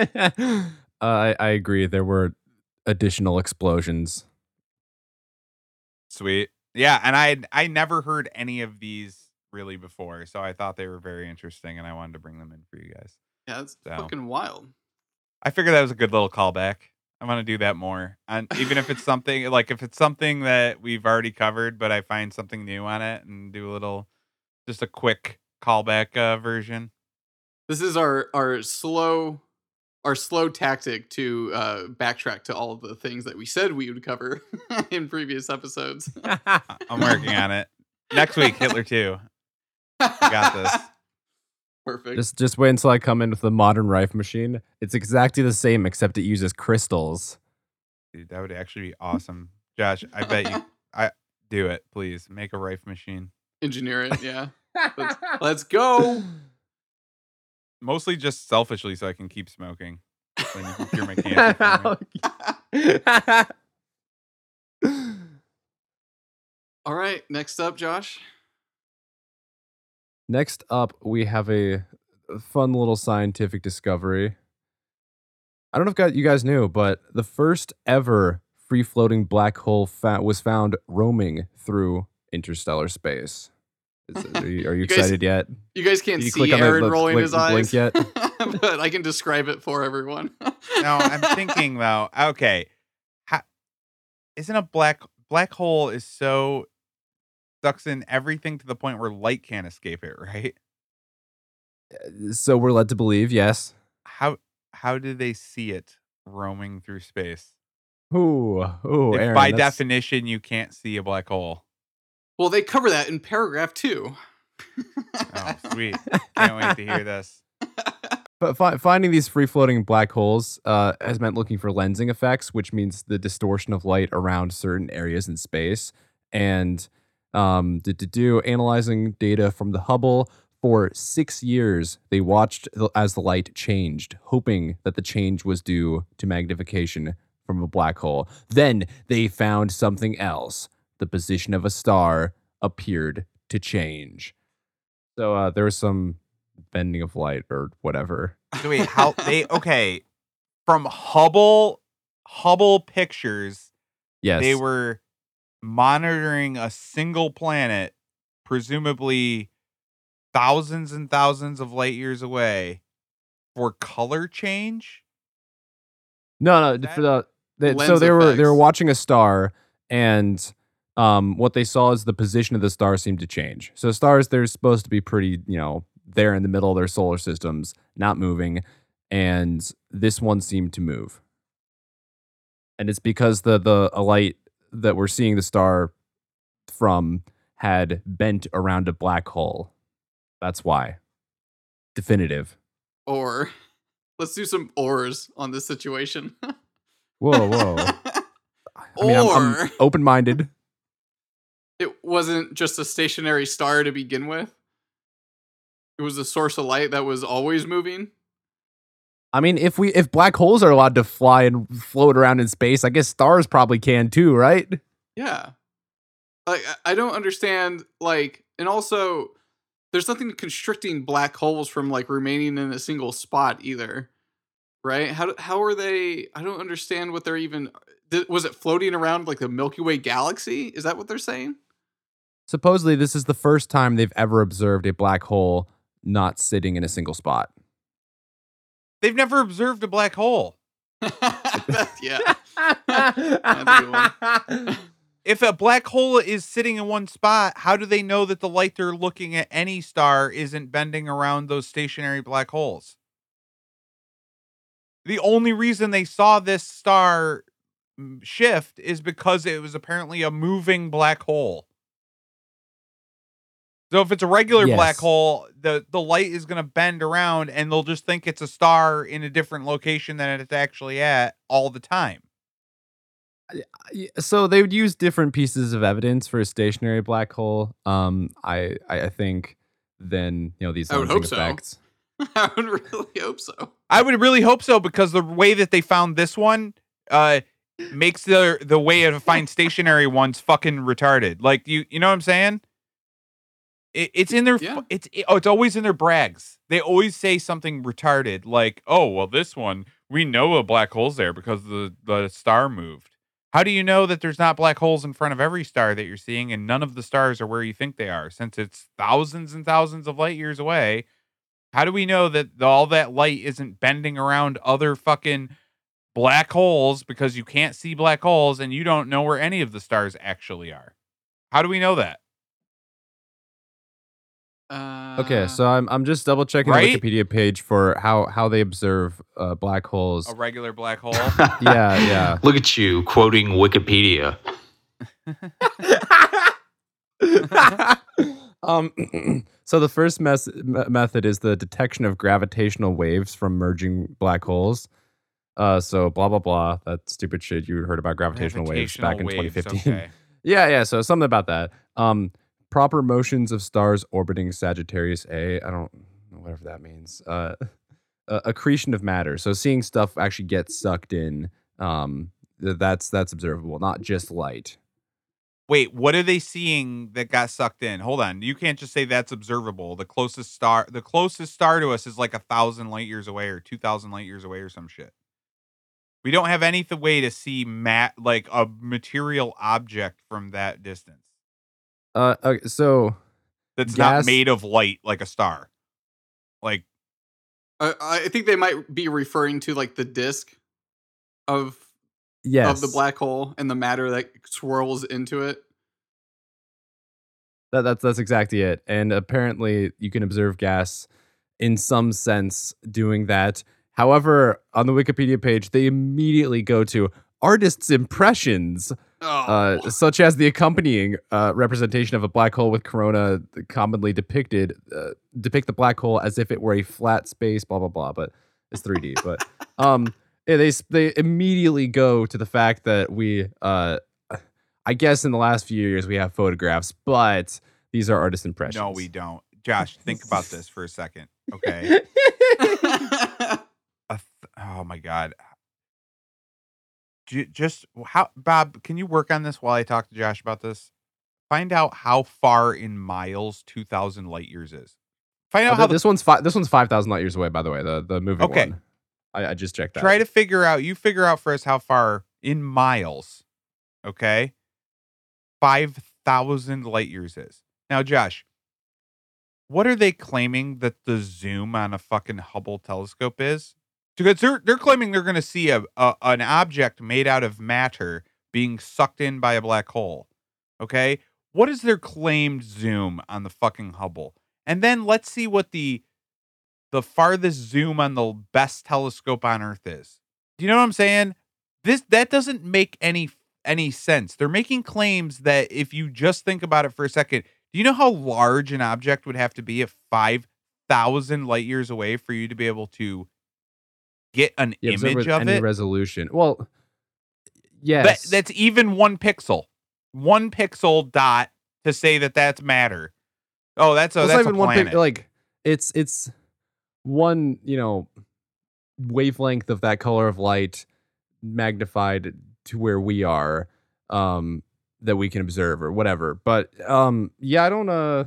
I, I agree. There were additional explosions. Sweet. Yeah, and I I never heard any of these really before, so I thought they were very interesting, and I wanted to bring them in for you guys. yeah, it's So. fucking wild. I figured that was a good little callback. I want to do that more, and even if it's (laughs) something like if it's something that we've already covered, but I find something new on it and do a little, just a quick callback uh, version. This is our our slow our slow tactic to uh, backtrack to all of the things that we said we would cover (laughs) in previous episodes. (laughs) I'm working on it. Next week, Hitler two. I got this. (laughs) Perfect. Just just wait until I come in with the modern rife machine. It's exactly the same except it uses crystals. Dude, that would actually be awesome. Josh, I bet you I do it, please. Make a rife machine. Engineer it, yeah. let's, let's go. Mostly just selfishly so I can keep smoking. Then you can cure my (laughs) cancer. (laughs) All right, next up, Josh. Next up, we have a fun little scientific discovery. I don't know if you guys knew, but the first ever free floating black hole fa- was found roaming through interstellar space. Is- are you, are you (laughs) You guys- excited yet? You guys can't you see click on the- Aaron the rolling blink- his the blink eyes yet? (laughs) but I can describe it for everyone. (laughs) no, I'm thinking though. Okay, how, isn't a black black hole is so sucks in everything to the point where light can't escape it, right? Uh, so we're led to believe, yes. How how do they see it roaming through space? Ooh, ooh, if Aaron, by that's- definition you can't see a black hole. Well, they cover that in paragraph two. Oh, sweet! Can't wait to hear this. (laughs) But fi- finding these free floating black holes uh, has meant looking for lensing effects, which means the distortion of light around certain areas in space. And um, to, to do analyzing data from the Hubble for six years, they watched the- as the light changed, hoping that the change was due to magnification from a black hole. Then they found something else. The position of a star appeared to change. So uh, there was some bending of light or whatever. Wait, how they okay from Hubble Hubble pictures? Yes. they were monitoring a single planet, presumably thousands and thousands of light years away, for color change. No, no. For the they, so they were they were watching a star, and um, what they saw is the position of the star seemed to change. So stars, they're supposed to be pretty, you know, there in the middle of their solar systems, not moving, and this one seemed to move. And it's because the the a light that we're seeing the star from had bent around a black hole. That's why. Definitive. Or let's do some ors on this situation. Whoa, whoa. (laughs) I mean, I'm, or open minded. It wasn't just a stationary star to begin with. It was a source of light that was always moving. I mean, if we if black holes are allowed to fly and float around in space, I guess stars probably can too, right? Yeah. Like I- I don't understand like and also there's nothing constricting black holes from like remaining in a single spot either. Right? How how are they I don't understand what they're even was it floating around like the Milky Way galaxy? Is that what they're saying? Supposedly, this is the first time they've ever observed a black hole not sitting in a single spot. They've never observed a black hole. (laughs) yeah. A. (laughs) If a black hole is sitting in one spot, how do they know that the light they're looking at any star isn't bending around those stationary black holes? The only reason they saw this star mm, shift is because it was apparently a moving black hole. So if it's a regular black hole, the the light is going to bend around and they'll just think it's a star in a different location than it's actually at all the time. So they would use different pieces of evidence for a stationary black hole. Um, I I, I think than you know these I would lensing hope so. (laughs) I would really hope so. I would really hope so because the way that they found this one uh makes the the way to find stationary ones fucking retarded. Like you you know what I'm saying? It, it's in their fu- it's it, oh it's always in their brags. They always say something retarded like, "Oh, well this one we know a black hole's there because the the star moved." How do you know that there's not black holes in front of every star that you're seeing and none of the stars are where you think they are since it's thousands and thousands of light years away? How do we know that all that light isn't bending around other fucking black holes because you can't see black holes and you don't know where any of the stars actually are? How do we know that? Okay, so I'm I'm just double checking Right? the Wikipedia page for how how they observe uh, black holes. A regular black hole? (laughs) yeah, yeah. (laughs) Look at you quoting Wikipedia. (laughs) um, (clears throat) so the first mes- me- method is the detection of gravitational waves from merging black holes. Uh, so blah blah blah. That stupid shit you heard about gravitational, waves back in 2015. okay. yeah, yeah. So something about that. Um, proper motions of stars orbiting Sagittarius A. I don't know whatever that means. Uh, (laughs) uh, accretion of matter. So seeing stuff actually get sucked in. Um, that's that's observable, not just light. Wait, what are they seeing that got sucked in? Hold on. You can't just say that's observable. The closest star the closest star to us is like a thousand light years away or two thousand light years away or some shit. We don't have any way to see mat like a material object from that distance. Uh, okay, so That's gas- not made of light like a star. Like I, I think they might be referring to like the disk of yes. of the black hole and the matter that swirls into it. That, that's that's exactly it. And apparently, you can observe gas in some sense doing that. However, on the Wikipedia page, they immediately go to artists' impressions, uh, such as the accompanying uh, representation of a black hole with corona, commonly depicted uh, depict the black hole as if it were a flat space. Blah blah blah. But it's 3D. but (laughs) um, yeah, they they immediately go to the fact that we uh, I guess in the last few years we have photographs, but these are artist impressions. no, we don't. Josh, think about this for a second. Okay. (laughs) A th- oh my god. Ju- Just how Bob, can you work on this while I talk to Josh about this? Find out how far in miles 2000 light years is. Find Oh, out th- how the this one's five. This one's five thousand light years away. By the way, the the moving Okay. one. I, I just checked that. try to figure out you figure out for us how far in miles okay 5000 light years is now josh what are they claiming that the zoom on a fucking hubble telescope is because they're, they're claiming they're going to see a, a an object made out of matter being sucked in by a black hole okay what is their claimed zoom on the fucking hubble and then let's see what the the farthest zoom on the best telescope on earth is. Do you know what I'm saying? This that doesn't make any any sense. They're making claims that if you just think about it for a second, do you know how large an object would have to be at 5000 light years away for you to be able to get an Yeah, image of any it? resolution. Well, yes. that's even one pixel. One pixel dot to say that that's matter. Oh, that's a It's that's not even one planet. pic- like it's it's one you know wavelength of that color of light magnified to where we are um that we can observe or whatever but um yeah i don't uh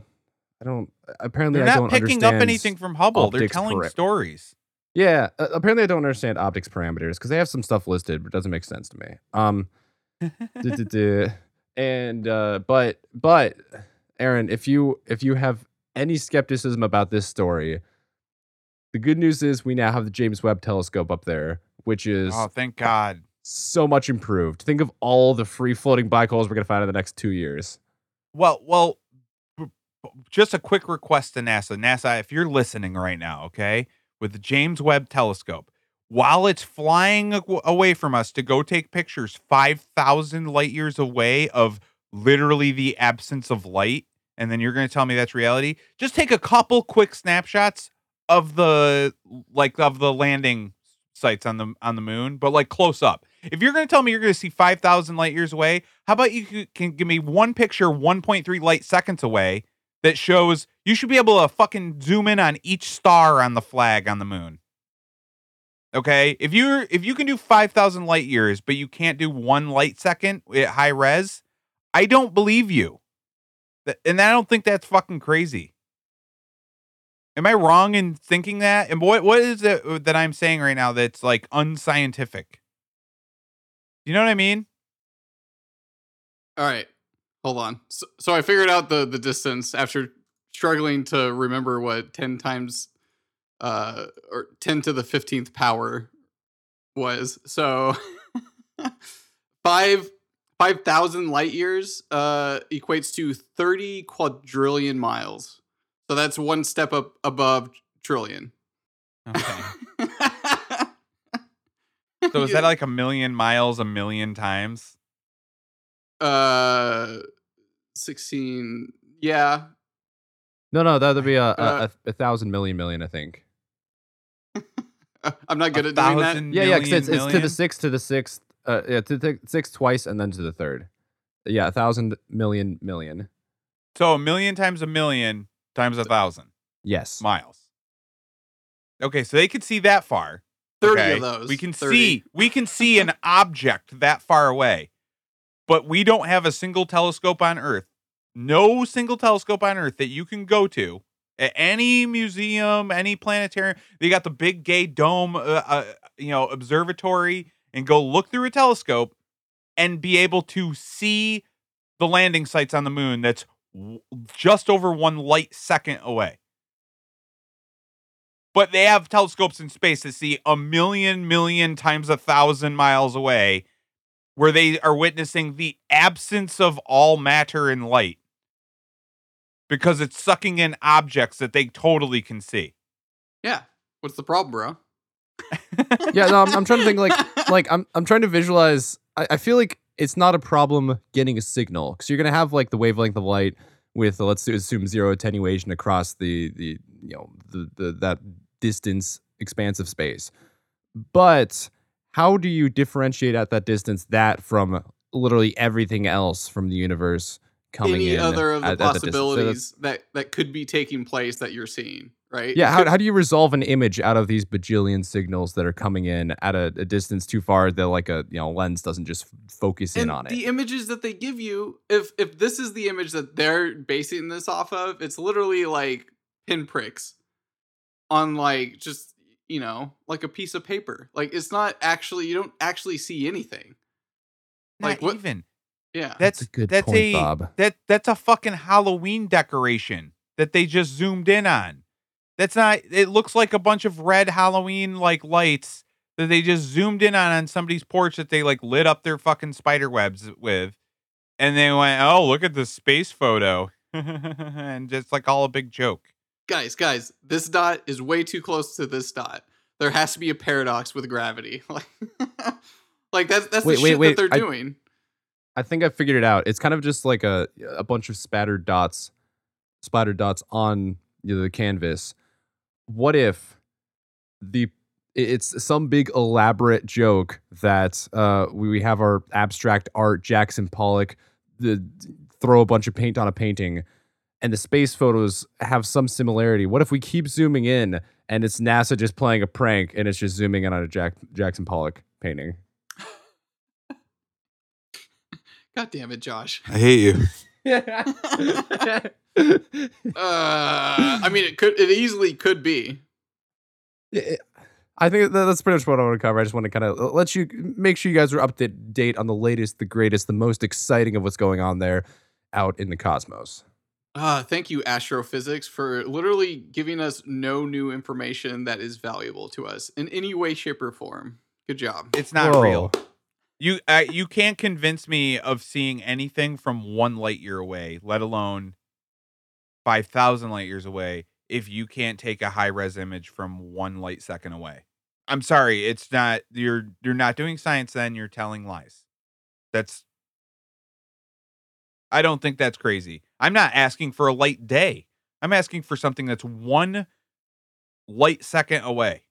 i don't apparently They're i not picking up anything from Hubble. They're telling para- stories. Yeah uh, apparently i don't understand optics parameters because they have some stuff listed but it doesn't make sense to me um (laughs) duh, duh, duh. and uh but but aaron if you if you have any skepticism about this story The good news is we now have the James Webb Telescope up there, which is Oh, thank God. so much improved. Think of all the free floating black holes we're gonna find in the next two years. Well, well, just a quick request to NASA. NASA, if you're listening right now, okay, with the James Webb Telescope, while it's flying away from us to go take pictures 5,000 light years away of literally the absence of light, and then you're going to tell me that's reality, just take a couple quick snapshots of the like of the landing sites on the on the moon, but like close up. If you're going to tell me you're going to see 5,000 light years away, how about you can give me one picture 1.3 light seconds away that shows you should be able to fucking zoom in on each star on the flag on the moon. Okay? If you're if you can do 5,000 light years but you can't do 1 light second at high res, I don't believe you. And I don't think that's fucking crazy. Am I wrong in thinking that? And what what is it uh, that I'm saying right now that's like unscientific? You know what I mean? All right, hold on. So, so I figured out the the distance after struggling to remember what ten times, uh, or ten to the fifteenth power was. So (laughs) five five thousand light years uh equates to thirty quadrillion miles. So that's one step up above trillion. Okay. (laughs) So is that like a million miles a million times? Uh, sixteen. Yeah, No, no, that would be a, a, Uh, a, a thousand million million, I think. (laughs) I'm not good at doing that. Yeah, yeah, because it's, it's to the sixth, to the sixth, uh, yeah, to the sixth twice, and then to the third. Yeah, a thousand million million. So a million times a million times a thousand Yes. miles. Okay, so they could see that far. 30 okay? of those, We can 30. see we can see an (laughs) object that far away. But we don't have a single telescope on Earth. No single telescope on Earth that you can go to at any museum, any planetarium. They got the big gay dome, uh, uh, you know, observatory, and go look through a telescope and be able to see the landing sites on the moon. That's w- just over one light second away. But they have telescopes in space that see a million, million times a thousand miles away, where they are witnessing the absence of all matter and light because it's sucking in objects that they totally can see. Yeah. What's the problem, bro? (laughs) yeah, no, I'm, I'm trying to think like (laughs) like I'm I'm trying to visualize. I, I feel like it's not a problem getting a signal because you're gonna have like the wavelength of light with uh, let's assume zero attenuation across the the you know the, the that distance expanse of space. But how do you differentiate at that distance that from literally everything else from the universe coming Any in? other of the at- at distance? So possibilities that that could be taking place that you're seeing, right? yeah, how, how do you resolve an image out of these bajillion signals that are coming in at a, a distance too far that like a you know lens doesn't just focus in on it? the images that they give you, if if this is the image that they're basing this off of, it's literally like pinpricks on like just you know like a piece of paper. Like it's not actually you don't actually see anything. Not what- even. Yeah, That's a good that's point, a Bob. that that's a fucking Halloween decoration that they just zoomed in on. That's not. It looks like a bunch of red Halloween like lights that they just zoomed in on on somebody's porch that they like lit up their fucking spider webs with, and they went, "Oh, look at this space photo," (laughs) and just like all a big joke. Guys, guys, this dot is way too close to this dot. There has to be a paradox with gravity. (laughs) Like, like that's that's Wait, the wait, shit wait, that they're I- doing. I think I figured it out. It's kind of just like a a bunch of spattered dots, splattered dots on you know, the canvas. What if the it's some big elaborate joke that uh, we we have our abstract art Jackson Pollock the throw a bunch of paint on a painting and the space photos have some similarity. What if we keep zooming in and it's NASA just playing a prank and it's just zooming in on a Jack, Jackson Pollock painting? (laughs) God damn it, Josh. I hate you. (laughs) Uh, I mean, it could, it easily could be. Yeah, I think that's pretty much what I want to cover. I just want to kind of let you make sure you guys are up to date on the latest, the greatest, the most exciting of what's going on there out in the cosmos. Uh, thank you, Astrophysics, for literally giving us no new information that is valuable to us in any way, shape, or form. Good job. It's not Whoa. real. You uh, you can't convince me of seeing anything from one light year away, let alone five thousand light years away, if you can't take a high res image from one light second away. I'm sorry, it's not you're you're not doing science then, you're telling lies. That's I don't think that's crazy. I'm not asking for a light day. I'm asking for something that's one light second away.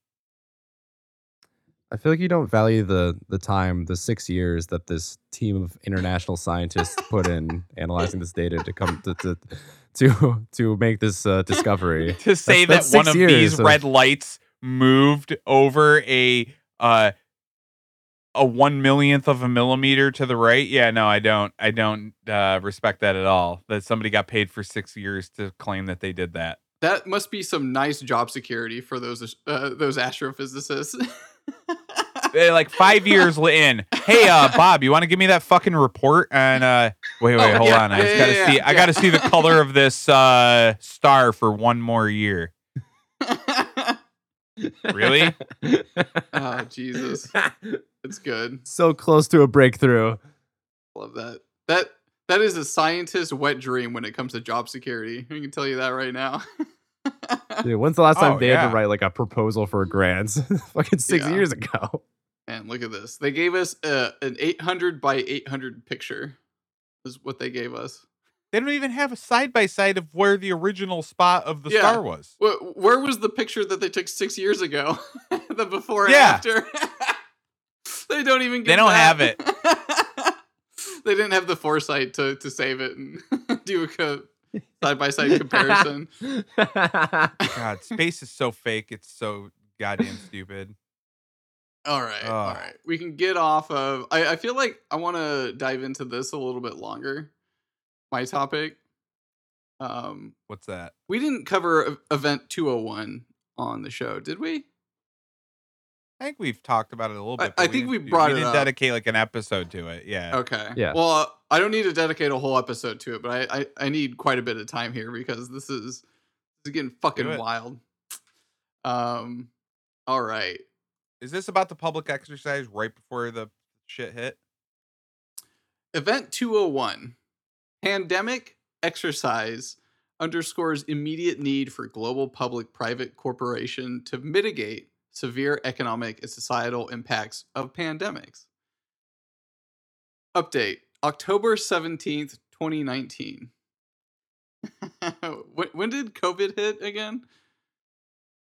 I feel like you don't value the the time, the six years that this team of international scientists put in (laughs) analyzing this data to come to to to, to make this uh, discovery. (laughs) to say That's- that's that one of these of- red lights moved over a uh a one millionth of a millimeter to the right? Yeah no i don't. I don't uh respect that at all that somebody got paid for six years to claim that they did that. That must be some nice job security for those uh, those astrophysicists. (laughs) They're like five years in. Hey uh (laughs) bob you want to give me that fucking report? And uh wait wait Oh, hold yeah, on i yeah, just yeah, gotta yeah, see i gotta see the color of this uh star for one more year. (laughs) Really? Oh Jesus, it's good. so close to a breakthrough. Love that. That that is a scientist's wet dream when it comes to job security. I can tell you that right now. (laughs) Dude, when's the last time Oh, they had to write like a proposal for a grant? (laughs) Fucking six Yeah. years ago. And look at this. They gave us uh, an 800 by 800 picture. Is what they gave us. they don't even have a side by side of where the original spot of the Yeah. star was Wh- Where was the picture that they took six years ago? (laughs) the before and after. They don't even. Get they don't that. have it. (laughs) they didn't have the foresight to to save it and (laughs) do a side by side comparison. (laughs) God, space is so fake. It's so goddamn stupid. All right, all right. We can get off of. I, I feel like I want to dive into this a little bit longer. My topic. Um, What's that? we didn't cover event 201 on the show, did we? I think we've talked about it a little bit. I but think we didn't- brought it didn't up. dedicate like an episode to it. Yeah. Okay. Yeah. Well, uh, I don't need to dedicate a whole episode to it, but I, I, I need quite a bit of time here because this is this is getting fucking wild. Um. All right. Is this about the public exercise right before the shit hit? Event 201 Pandemic Exercise underscores immediate need for global public private corporation to mitigate severe economic and societal impacts of pandemics. Update October 17th, 2019. (laughs) when, when did COVID hit again?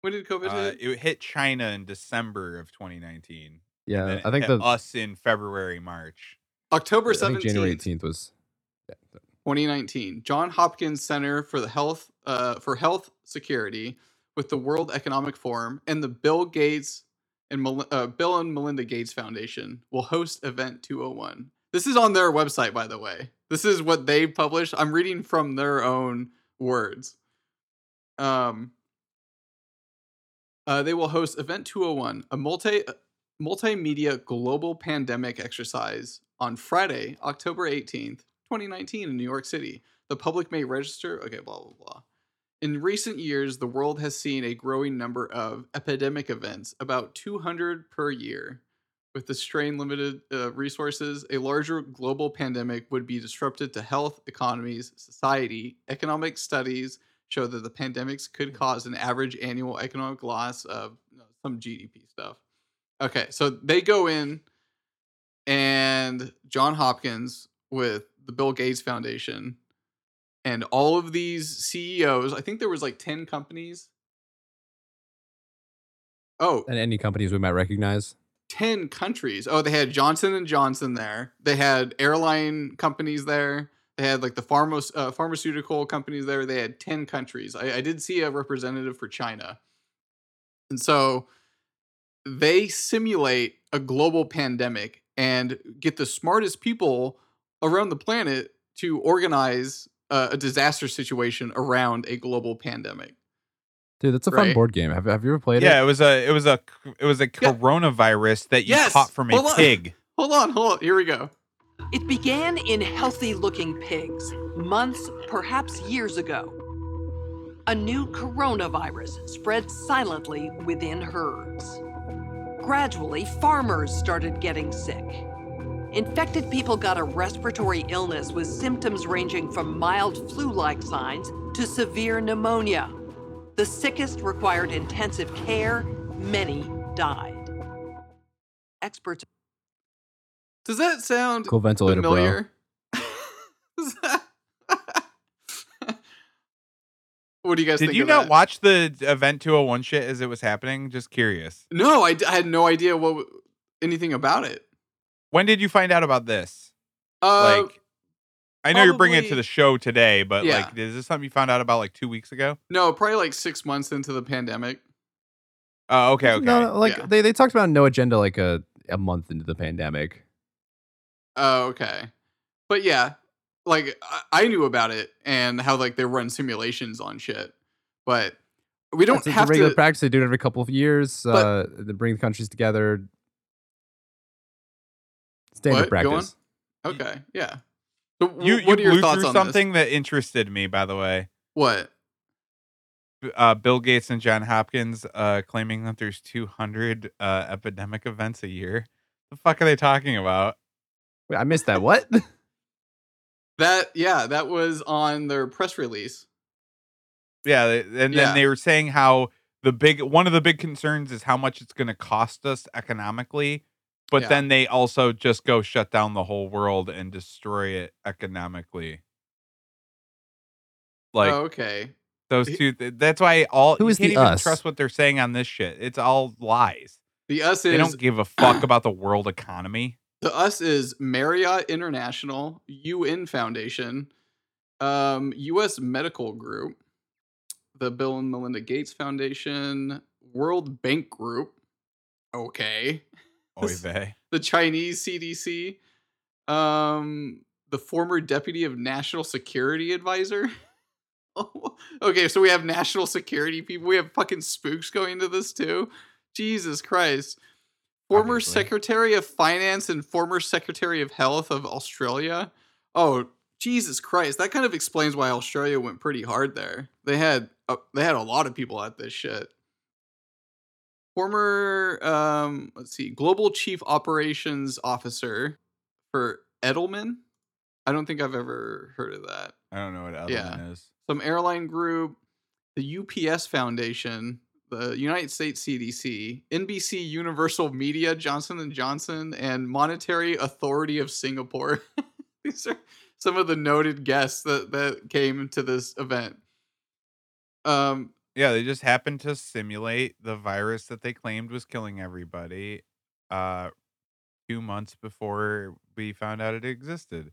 When did COVID Uh, hit? it hit China in December of 2019. Yeah, and it I think hit the us in February, March. October I think 17th. January 18th was 2019 john hopkins center for the health uh, for health security with the world economic forum and the bill gates and Mel- uh, bill and melinda gates foundation will host event 201 this is on their website by the way this is what they published i'm reading from their own words um uh, they will host event 201 a multi multimedia global pandemic exercise on friday october 18th 2019 in New York City. The public may register. Okay, blah, blah, blah. In recent years, the world has seen a growing number of epidemic events, about 200 per year. With the strain limited uh, resources, a larger global pandemic would be disrupted to health, economies, society. Economic studies show that the pandemics could cause an average annual economic loss of you know, some GDP stuff. Okay, so they go in and John Hopkins with the Bill Gates Foundation and all of these CEOs, I think there was like 10 companies. Oh, and any companies we might recognize. 10 countries. Oh, they had Johnson and Johnson there. They had airline companies there. They had like the pharma, uh, pharmaceutical companies there. They had 10 countries. I, I did see a representative for China. And so they simulate a global pandemic and get the smartest people around the planet to organize uh, a disaster situation around a global pandemic. Dude, that's a fun Right. board game. Have, have you ever played Yeah, it? Yeah, it was a it was a it was a coronavirus that you Yes! caught from a Hold on. pig. (laughs) Hold on, hold on. Here we go. It began in healthy looking pigs. months, perhaps years ago. A new coronavirus spread silently within herds. Gradually, farmers started getting sick. Infected people got a respiratory illness with symptoms ranging from mild flu like signs to severe pneumonia. The sickest required intensive care, many died. Experts Does that sound Cool ventilator, bro. familiar? (laughs) (laughs) what do you guys Did think you of not that? watch the Event 201 shit as it was happening? Just curious. No, I had no idea what anything about it. When did you find out about this? Uh, like, I know you're bringing it to the show today, but Yeah. like, is this something you found out about like two weeks ago? no, probably like six months into the pandemic. Oh, okay, okay. No, no, like Yeah. they, they talked about no agenda like a, a month into the pandemic. Oh, okay. But yeah, like I, I knew about it and how like they run simulations on shit, but we don't It's a have regular to. practice. They do it every couple of years. But- uh, they bring the countries together. Standard What? Practice. Okay, yeah. So w- You what you are your blew thoughts through on this? something that interested me, by the way. What? Uh, Bill Gates and John Hopkins uh, claiming that there's 200 uh, epidemic events a year. The fuck are they talking about? Wait, I missed that. What? (laughs) That yeah, that was on their press release. Yeah, and then Yeah. they were saying how the big one of the big concerns is how much it's going to cost us economically, but Yeah. then they also just go shut down the whole world and destroy it economically. Like oh, okay. those two. th- That's why all who is you can't the even us? trust what they're saying on this shit. It's all lies. The us is They don't give a fuck (clears throat) about the world economy. the us is Marriott International, UN Foundation, um, U.S. Medical Group, the Bill and Melinda Gates Foundation, World Bank Group. Okay. Oy vey. the Chinese CDC, um, the former deputy of national security advisor. (laughs) okay, so we have national security people. We have fucking spooks going to this too. Jesus Christ. Former Obviously. Secretary of Finance and former Secretary of Health of Australia. Oh, Jesus Christ. That kind of explains why Australia went pretty hard there. They had uh, they had a lot of people at this shit former um let's see global chief operations officer for edelman i don't think i've ever heard of that I don't know what Edelman Yeah. is. some airline group the ups foundation the united states cdc nbc universal media johnson and johnson and monetary authority of singapore (laughs) these are some of the noted guests that that came to this event um Yeah, they just happened to simulate the virus that they claimed was killing everybody uh 2 months before we found out it existed.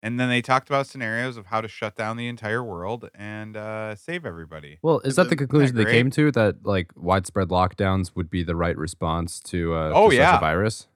And then they talked about scenarios of how to shut down the entire world and uh save everybody. Well, is And that the then- conclusion they came to? That like widespread lockdowns would be the right response to uh, Oh, to such yeah. a virus?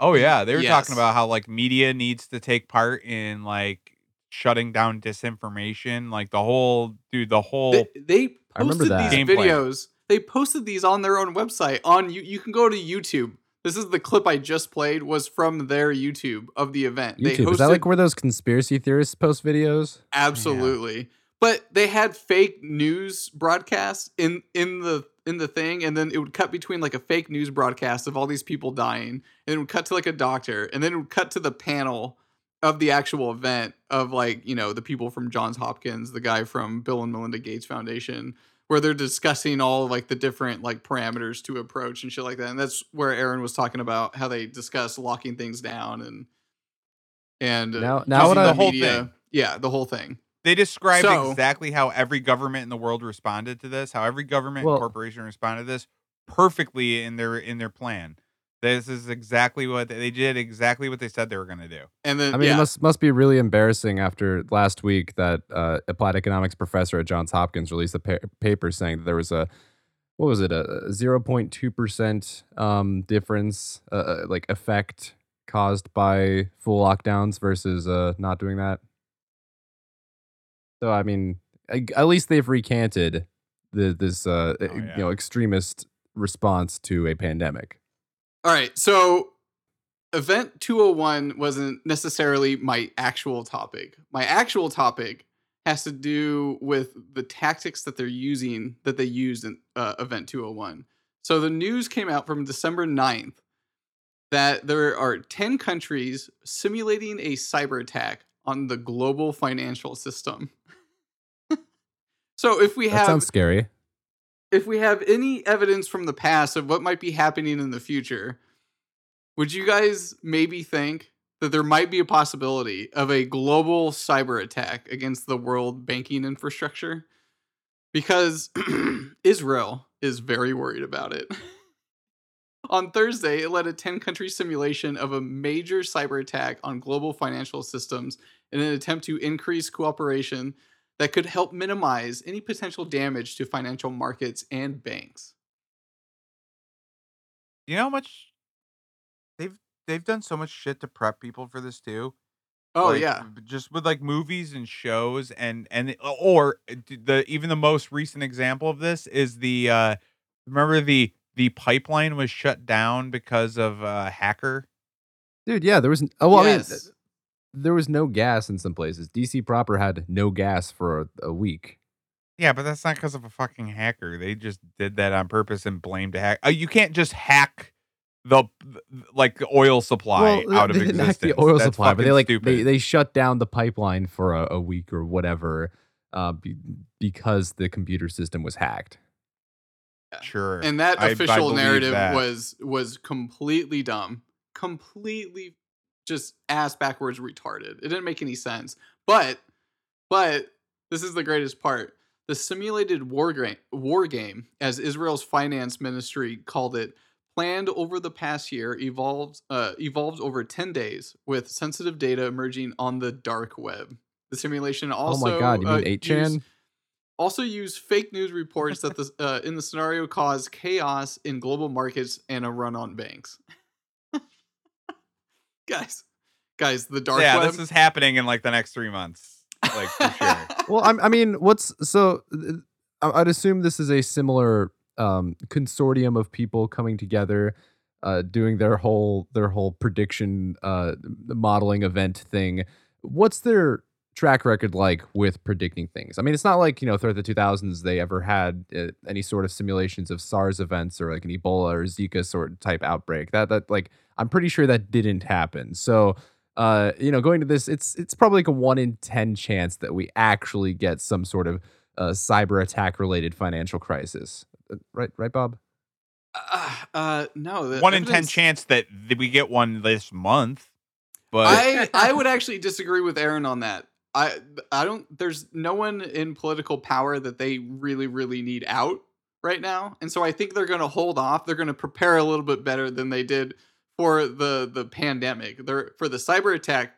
Oh yeah, they were Yes. talking about how like media needs to take part in like shutting down disinformation, like the whole dude, the whole they, they I remember posted that. these Game plan. videos. They posted these on their own website. On you, you can go to YouTube. This is the clip I just played. Was from their YouTube of the event. They YouTube is that like where those conspiracy theorists post videos? absolutely, but they had fake news broadcasts in in the in the thing, and then it would cut between like a fake news broadcast of all these people dying, and it would cut to like a doctor, and then it would cut to the panel of the actual event of like you know the people from Johns Hopkins, the guy from Bill and Melinda Gates Foundation, where they're discussing all like the different like parameters to approach and shit like that. And that's where Aaron was talking about how they discuss locking things down and and uh, Now- now using what the I- The whole media. thing. Yeah, the whole thing. They described So- exactly how every government in the world responded to this, how every government Well- and corporation responded to this perfectly in their in their plan. This is exactly what they, they did exactly what they said they were going to do. And then I mean, yeah, it must must be really embarrassing after last week that uh, applied economics professor at Johns Hopkins released a pa- paper saying that there was a what was it a zero point two percent um difference uh, uh, like effect caused by full lockdowns versus uh not doing that. So I mean, I- at least they've recanted the this uh Oh, you know extremist response to a pandemic. All right, so Event 201 wasn't necessarily my actual topic. My actual topic has to do with the tactics that they're using that they used in uh, Event 201. So the news came out from December 9th that there are 10 countries simulating a cyber attack on the global financial system. (laughs) so if we have That have sounds scary. If we have any evidence from the past of what might be happening in the future, would you guys maybe think that there might be a possibility of a global cyber attack against the world banking infrastructure? Because (clears throat) Israel is very worried about it. (laughs) On Thursday, it led a 10 country simulation of a major cyber attack on global financial systems in an attempt to increase cooperation that could help minimize any potential damage to financial markets and banks. You know how much they've they've done so much shit to prep people for this too. Oh, Like, yeah. just with like movies and shows and and or uh, the even the most recent example of this is the uh remember the the pipeline was shut down because of a hacker. Dude, yeah, there was. n- Oh, well, I mean, Yes. th- there was no gas in some places. DC proper had no gas for a, a week. Yeah, but that's not because of a fucking hacker. They just did that on purpose and blamed a hack. Uh, you can't just hack the like the oil supply Well, out of they didn't hack existence. the oil That's supply, but they like stupid. they, they shut down the pipeline for a, a week or whatever, uh, be, because the computer system was hacked. Sure. And that I- I official narrative that. was was completely dumb, completely just ass backwards retarded. It didn't make any sense. But but this is the greatest part. The simulated war game, war game, as Israel's finance ministry called it, planned over the past year, evolved uh, evolved over ten days with sensitive data emerging on the dark web. The simulation also oh my god, you mean uh, eight chan? used- also use fake news reports that the uh, in the scenario cause chaos in global markets and a run on banks. (laughs) guys, guys, the dark yeah, web. this is happening in like the next three months. Like for sure. (laughs) well, I'm, I mean, what's so? I- I'd assume this is a similar um, consortium of people coming together, uh, doing their whole their whole prediction uh, modeling event thing. What's their track record like with predicting things? I mean, it's not like you know throughout the 2000s they ever had uh, any sort of simulations of SARS events or like an Ebola or Zika sort of type outbreak. That that like I'm pretty sure that didn't happen. So uh, you know, going to this, it's it's probably like a one in ten chance that we actually get some sort of uh, cyber attack related financial crisis. Uh, Right, right, Bob. uh, no, the one in ten chance that we get one this month. But I I would actually disagree with Aaron on that. I I don't. There's no one in political power that they really really need out right now, and so I think they're going to hold off. They're going to prepare a little bit better than they did for the the pandemic. They're for the cyber attack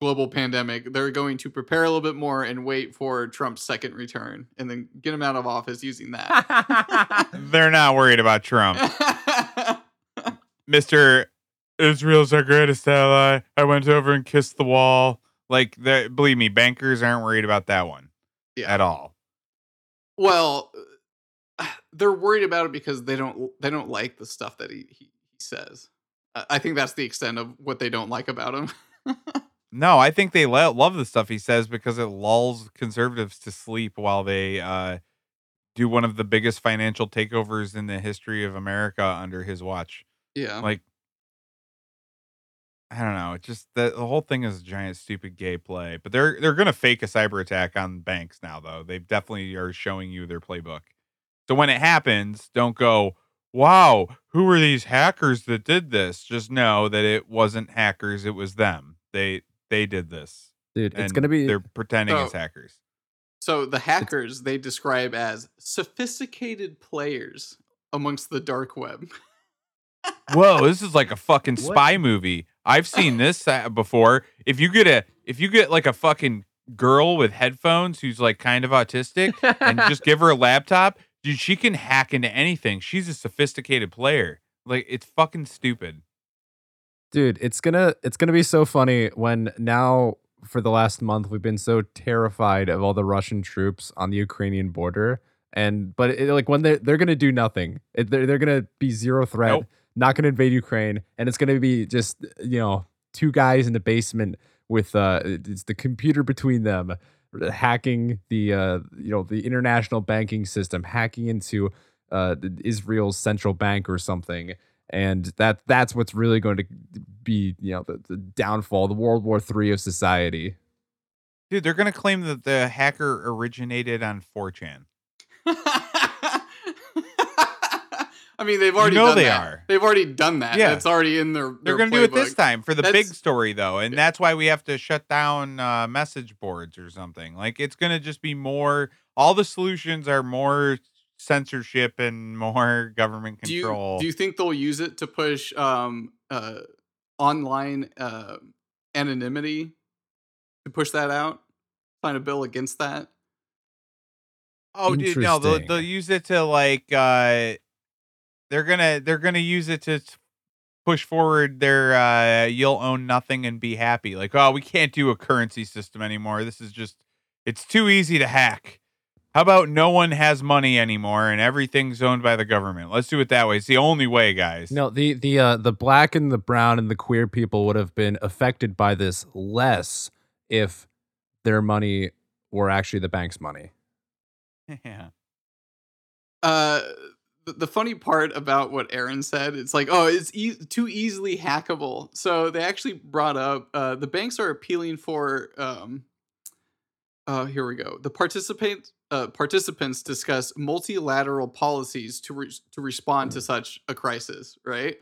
global pandemic. They're going to prepare a little bit more and wait for Trump's second return, and then get him out of office using that. (laughs) they're not worried about Trump. (laughs) Mister Israel's our greatest ally. I went over and kissed the wall. Like, believe me, bankers aren't worried about that one Yeah. at all. Well, uh, (sighs) they're worried about it because they don't they don't like the stuff that he he, he says. I I think that's the extent of what they don't like about him. (laughs) No, I think they lo- love the stuff he says because it lulls conservatives to sleep while they uh, do one of the biggest financial takeovers in the history of America under his watch. Yeah. Like, I don't know. It just the, the whole thing is a giant stupid gay play. But they're they're gonna fake a cyber attack on banks now, though. They definitely are showing you their playbook. So when it happens, don't go, "Wow, who were these hackers that did this?" Just know that it wasn't hackers; it was them. They they did this, Dude, it's gonna be- they're pretending as So- hackers. So the hackers they describe as sophisticated players amongst the dark web. Whoa, this is like a fucking spy movie. I've seen this uh, before. If you get a if you get like a fucking girl with headphones who's like kind of autistic and (laughs) just give her a laptop, dude, she can hack into anything. She's a sophisticated player. Like it's fucking stupid. Dude, it's gonna it's gonna be so funny when now for the last month we've been so terrified of all the Russian troops on the Ukrainian border, and but it, like when they are they're gonna do nothing, it, they're they're gonna be zero threat. Nope. Not going to invade Ukraine, and it's going to be just you know two guys in the basement with uh, it's the computer between them hacking the uh, you know the international banking system, hacking into uh, Israel's central bank or something, and that that's what's really going to be you know the, the downfall, the World War Three of society. Dude, they're gonna claim that the hacker originated on 4chan. (laughs) I mean, they've already know done they that. are. They've already done that. Yeah. It's already in their. They're gonna do it this time for the That's- big story though, and that's why we have to shut down uh, message boards or something. Like it's gonna just be more. All the solutions are more censorship and more (laughs) government Do you control. do you think they'll use it to push um uh online uh anonymity to push that out? Sign a bill against that? Oh, dude, no, they'll, they'll use it to like uh they're gonna they're gonna use it to push forward their uh you'll own nothing and be happy. Like, oh, we can't do a currency system anymore. This is just it's too easy to hack. How about no one has money anymore and everything's owned by the government? Let's do it that way. It's the only way, guys. No, the the uh, the black and the brown and the queer people would have been affected by this less if their money were actually the bank's money. (laughs) yeah. Uh the, the funny part about what Aaron said, it's like, oh, it's e- too easily hackable. So they actually brought up uh, the banks are appealing for. Um, uh, here we go. The participant uh, participants discuss multilateral policies to re- to respond to such a crisis, right?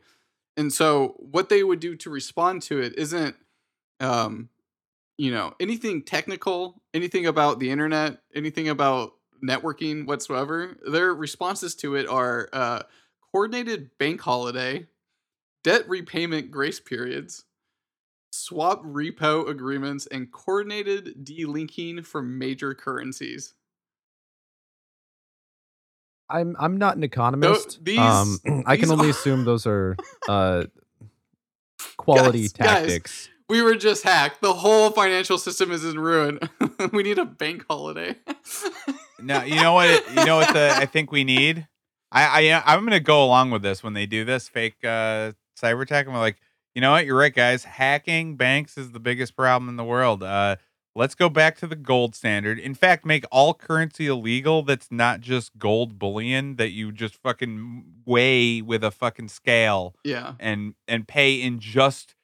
And so what they would do to respond to it isn't, um, you know, anything technical, anything about the internet, anything about networking whatsoever. Their responses to it are uh, coordinated bank holiday, debt repayment grace periods, swap repo agreements, and coordinated delinking from major currencies. I'm I'm not an economist. these- um, (clears throat) I can only are- assume those are uh, (laughs) quality Guys, guys, tactics. we were just hacked. The whole financial system is in ruin. (laughs) we need a bank holiday. (laughs) No, you know what? You know what? The I think we need. I I I'm gonna go along with this when they do this fake uh, cyber attack. I'm like, you know what? You're right, guys. Hacking banks is the biggest problem in the world. Uh, let's go back to the gold standard. In fact, make all currency illegal. That's not just gold bullion that you just fucking weigh with a fucking scale. Yeah. and and pay in just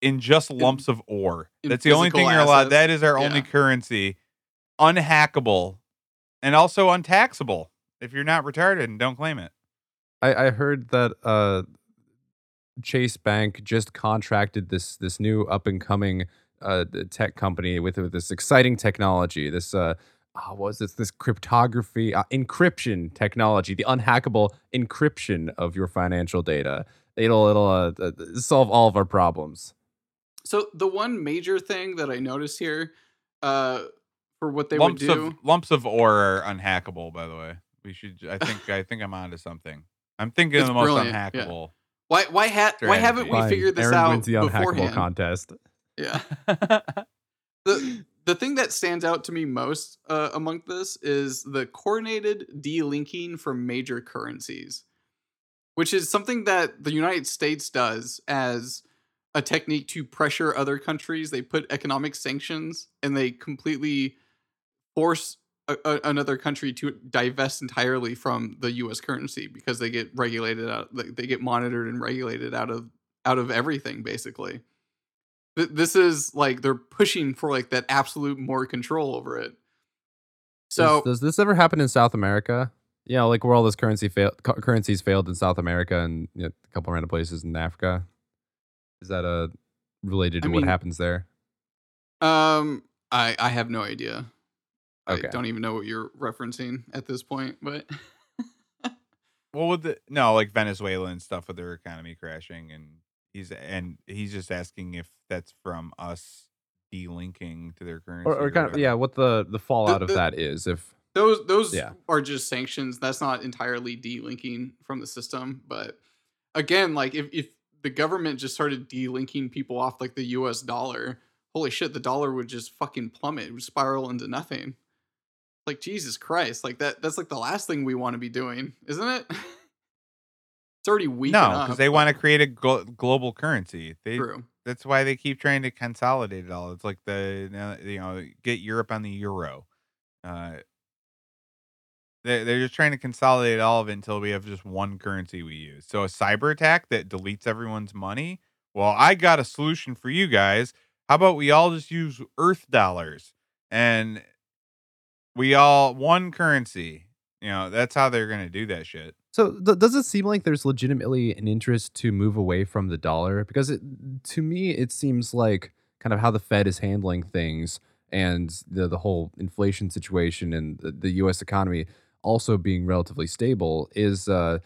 in just lumps of ore. That's the only thing you're allowed. That is our only currency, unhackable, and also untaxable if you're not retarded and don't claim it. I, I heard that uh, Chase Bank just contracted this this new up and coming uh, tech company with, with this exciting technology. This uh, oh, what was this this cryptography uh, encryption technology, the unhackable encryption of your financial data. It'll it'll uh, solve all of our problems. So the one major thing that I noticed here, uh, for what they lumps would do, of lumps of ore are unhackable. By the way, we should. I (laughs) think. I think I'm onto something. I'm thinking It's of the most brilliant, yeah. unhackable. why why ha- why haven't we figured this Aaron out wins the unhackable beforehand? contest. Yeah. (laughs) the the thing that stands out to me most uh, among this is the coordinated delinking from major currencies, which is something that the United States does as a technique to pressure other countries. They put economic sanctions and they completely force a, a- another country to divest entirely from the U.S. currency because they get regulated out. They they get monitored and regulated out of out of everything basically. Th- This is like they're pushing for like that absolute more control over it. So does, does this ever happen in South America? Yeah, like where all this currency fail, cu- currencies failed in South America and you know, a couple random places in Africa. Is that uh related I to what happens there? Um, I I have no idea. Okay. I don't even know what you're referencing at this point, but Well, with the no, like Venezuela and stuff with their economy crashing, and he's and he's just asking if that's from us delinking to their currency, Or, or kind of yeah, what the the fallout of the- that is if those those Yeah. are just sanctions. That's not entirely delinking from the system, but again, like if if the government just started delinking people off like the U.S. dollar, holy shit, the dollar would just fucking plummet, it would spiral into nothing. Like Jesus Christ, like that that's like the last thing we want to be doing, isn't it? (laughs) It's already weak. No, because they want to create a glo- global currency. They, True. That's why they keep trying to consolidate it all. It's like the you know get Europe on the euro. Uh, they're they're just trying to consolidate all of it until we have just one currency we use. So a cyber attack that deletes everyone's money. Well, I got a solution for you guys. How about we all just use Earth dollars and we all one currency. You know that's how they're gonna do that shit. So th- does it seem like there's legitimately an interest to move away from the dollar? Because it, to me, it seems like kind of how the Fed is handling things and the the whole inflation situation and the, the U.S. economy also being relatively stable is uh,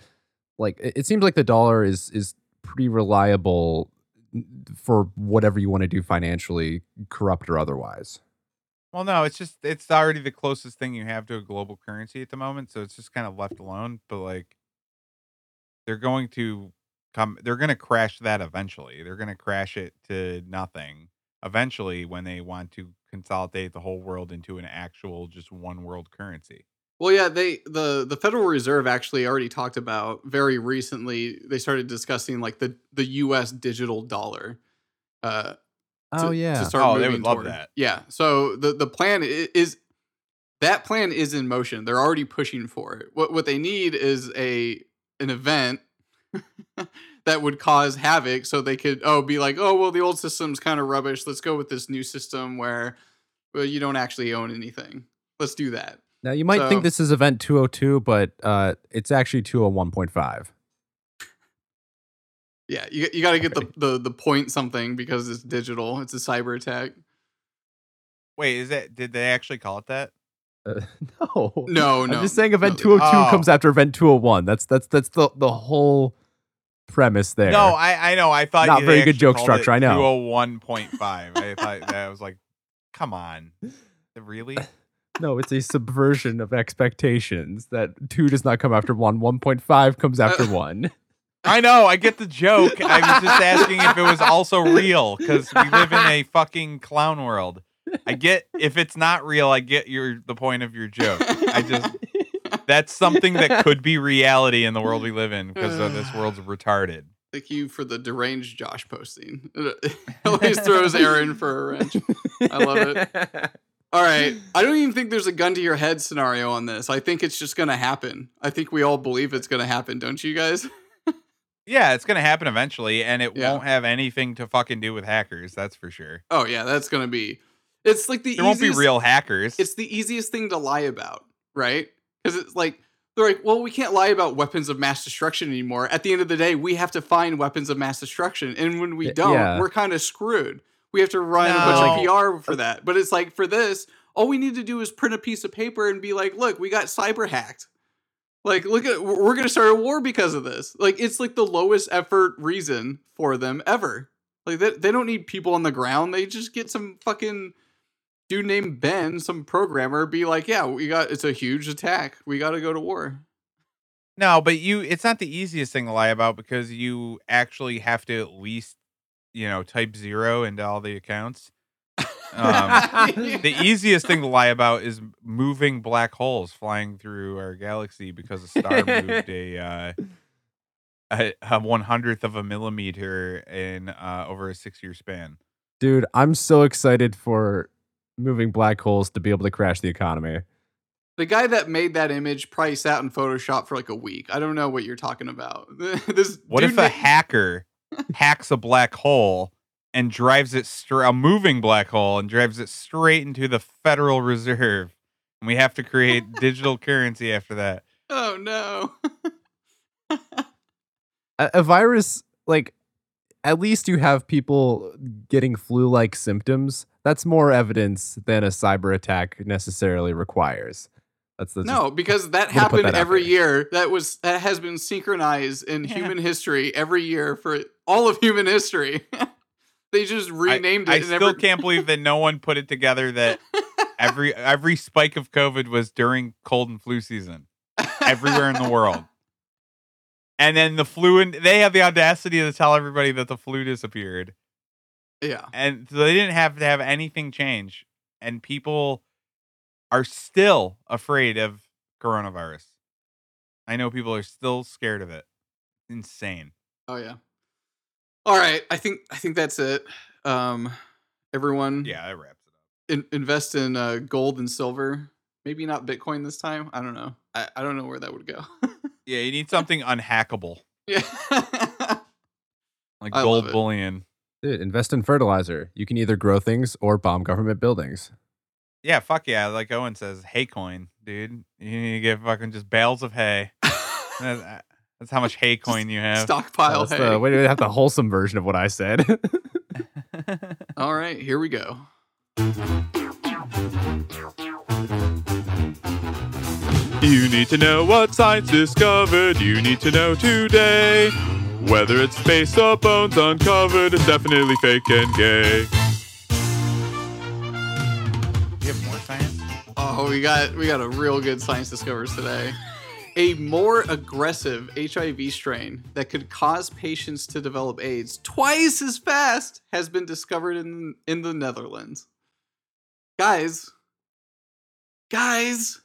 like it, it seems like the dollar is is pretty reliable for whatever you want to do financially, corrupt or otherwise. Well, no, it's just it's already the closest thing you have to a global currency at the moment, so it's just kind of left alone. But like, they're going to come, they're going to crash that eventually. They're going to crash it to nothing eventually when they want to consolidate the whole world into an actual just one world currency. Well, yeah, they the the Federal Reserve actually already talked about very recently. They started discussing like the the U.S. digital dollar. Uh, Oh, yeah. to start Oh, they would love toward. that. Yeah, so the the plan i- is that plan is in motion. They're already pushing for it. What what they need is a an event (laughs) that would cause havoc, so they could oh be like oh well the old system's kind of rubbish. Let's go with this new system where well you don't actually own anything. Let's do that. Now you might So- think this is event 202, but uh, it's actually 201.5. Yeah, you you got to get the, the the point something because it's digital. It's a cyber attack. Wait, is that did they actually call it that? Uh, no, (laughs) No, no. I'm just saying event no, 202 Oh. comes after event 201. That's that's that's the the whole premise there. No, I I know. I thought Not very good joke structure, I know. 201.5. I thought that I was like, come on, really? (laughs) no, it's a subversion of expectations that 2 does not come after 1, 1.5 comes after 1. I know. I get the joke. I was just asking if it was also real because we live in a fucking clown world. I get if it's not real. I get your the point of your joke. I just that's something that could be reality in the world we live in because uh, this world's retarded. Thank you for the deranged Josh posting. (laughs) It always throws Aaron for a wrench. I love it. (laughs) All right. I don't even think there's a gun to your head scenario on this. I think it's just going to happen. I think we all believe it's going to happen, don't you guys? (laughs) Yeah, it's gonna happen eventually, and it Yeah. won't have anything to fucking do with hackers. That's for sure. Oh yeah, that's going to be. It's like the There won't be real hackers. It's the easiest thing to lie about, right? Because it's like they're like, well, we can't lie about weapons of mass destruction anymore. At the end of the day, we have to find weapons of mass destruction, and when we don't, yeah. we're kind of screwed. We have to run a bunch of PR for that. But it's like for this, all we need to do is print a piece of paper and be like, look, we got cyber hacked. Like, look at we're gonna start a war because of this. Like, it's like the lowest effort reason for them ever. Like, they, they don't need people on the ground. They just get some fucking dude named Ben, some programmer, be like, yeah, we got it's a huge attack. We got to go to war. No, but you it's not the easiest thing to lie about because you actually have to at least, you know, type zero into all the accounts. Um, (laughs) the easiest thing to lie about is moving black holes flying through our galaxy because a star moved a uh, a, a one hundredth of a millimeter in uh, over a six year span. Dude, I'm so excited for moving black holes to be able to crash the economy. The guy that made that image probably sat in Photoshop for like a week. I don't know what you're talking about. (laughs) this What if a ma- hacker hacks a black hole and drives it straight, a moving black hole, and drives it straight into the Federal Reserve? And we have to create (laughs) digital currency after that. Oh no. (laughs) a, a virus like at least you have people getting flu-like symptoms that's more evidence than a cyber attack necessarily requires that's, that's no, because that I'm gonna put happened that every year. That was that has been synchronized in human history every year for all of human history. (laughs) they just renamed I it. and I still every- can't believe that no one put it together that every (laughs) every spike of COVID was during cold and flu season everywhere in the world. And then the flu and they have the audacity to tell everybody that the flu disappeared. Yeah. And so they didn't have to have anything change. And people are still afraid of coronavirus. I know people are still scared of it. insane. Oh yeah. All right, I think I think that's it. Um, everyone. Yeah, that wraps it up. In, invest in uh, gold and silver. Maybe not Bitcoin this time. I don't know. I, I don't know where that would go. (laughs) Yeah, you need something unhackable. Yeah. (laughs) like I gold bullion. Dude, invest in fertilizer. You can either grow things or bomb government buildings. Yeah, fuck yeah. Like Owen says, hay coin, dude. You need to get fucking just bales of hay. (laughs) That- That's how much hay coin you have. Stockpile That's hay. the, wait, have the wholesome version of what I said. (laughs) (laughs) All right, here we go. You need to know what science discovered. You need to know today. Whether it's space or bones uncovered, it's definitely fake and gay. You have more science? Oh, we got we got a real good science discovers today. A more aggressive HIV strain that could cause patients to develop AIDS twice as fast has been discovered in in the Netherlands. Guys, guys,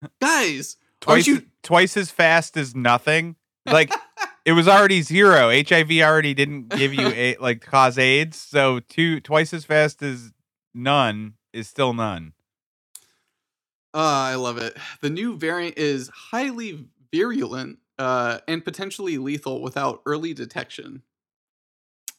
(laughs) guys, Twice, you? twice as fast as nothing. Like (laughs) it was already zero. HIV already didn't give you a like cause AIDS, so two twice as fast as none is still none. Uh, I love it. The new variant is highly virulent uh, and potentially lethal without early detection.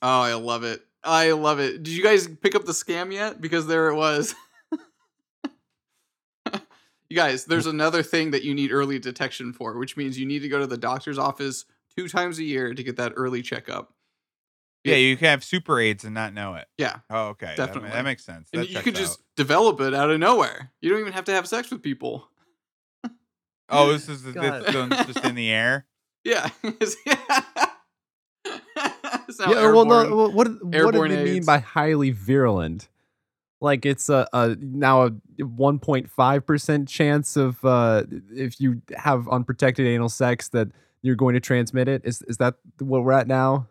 Oh, I love it. I love it. Did you guys pick up the scam yet? Because there it was. (laughs) you guys, there's another thing that you need early detection for, which means you need to go to the doctor's office two times a year to get that early checkup. Yeah, you can have super AIDS and not know it. Yeah. Oh, okay. That Definitely. That, makes sense. And That you could just out. develop it out of nowhere. You don't even have to have sex with people. Oh, this is this one's just in (laughs) the air. Yeah. (laughs) It's now (laughs) yeah, well, no, well, what, what do airborne they mean by highly virulent? Like it's a, a now a 1.5% chance of uh, if you have unprotected anal sex that you're going to transmit it. Is is that what we're at now?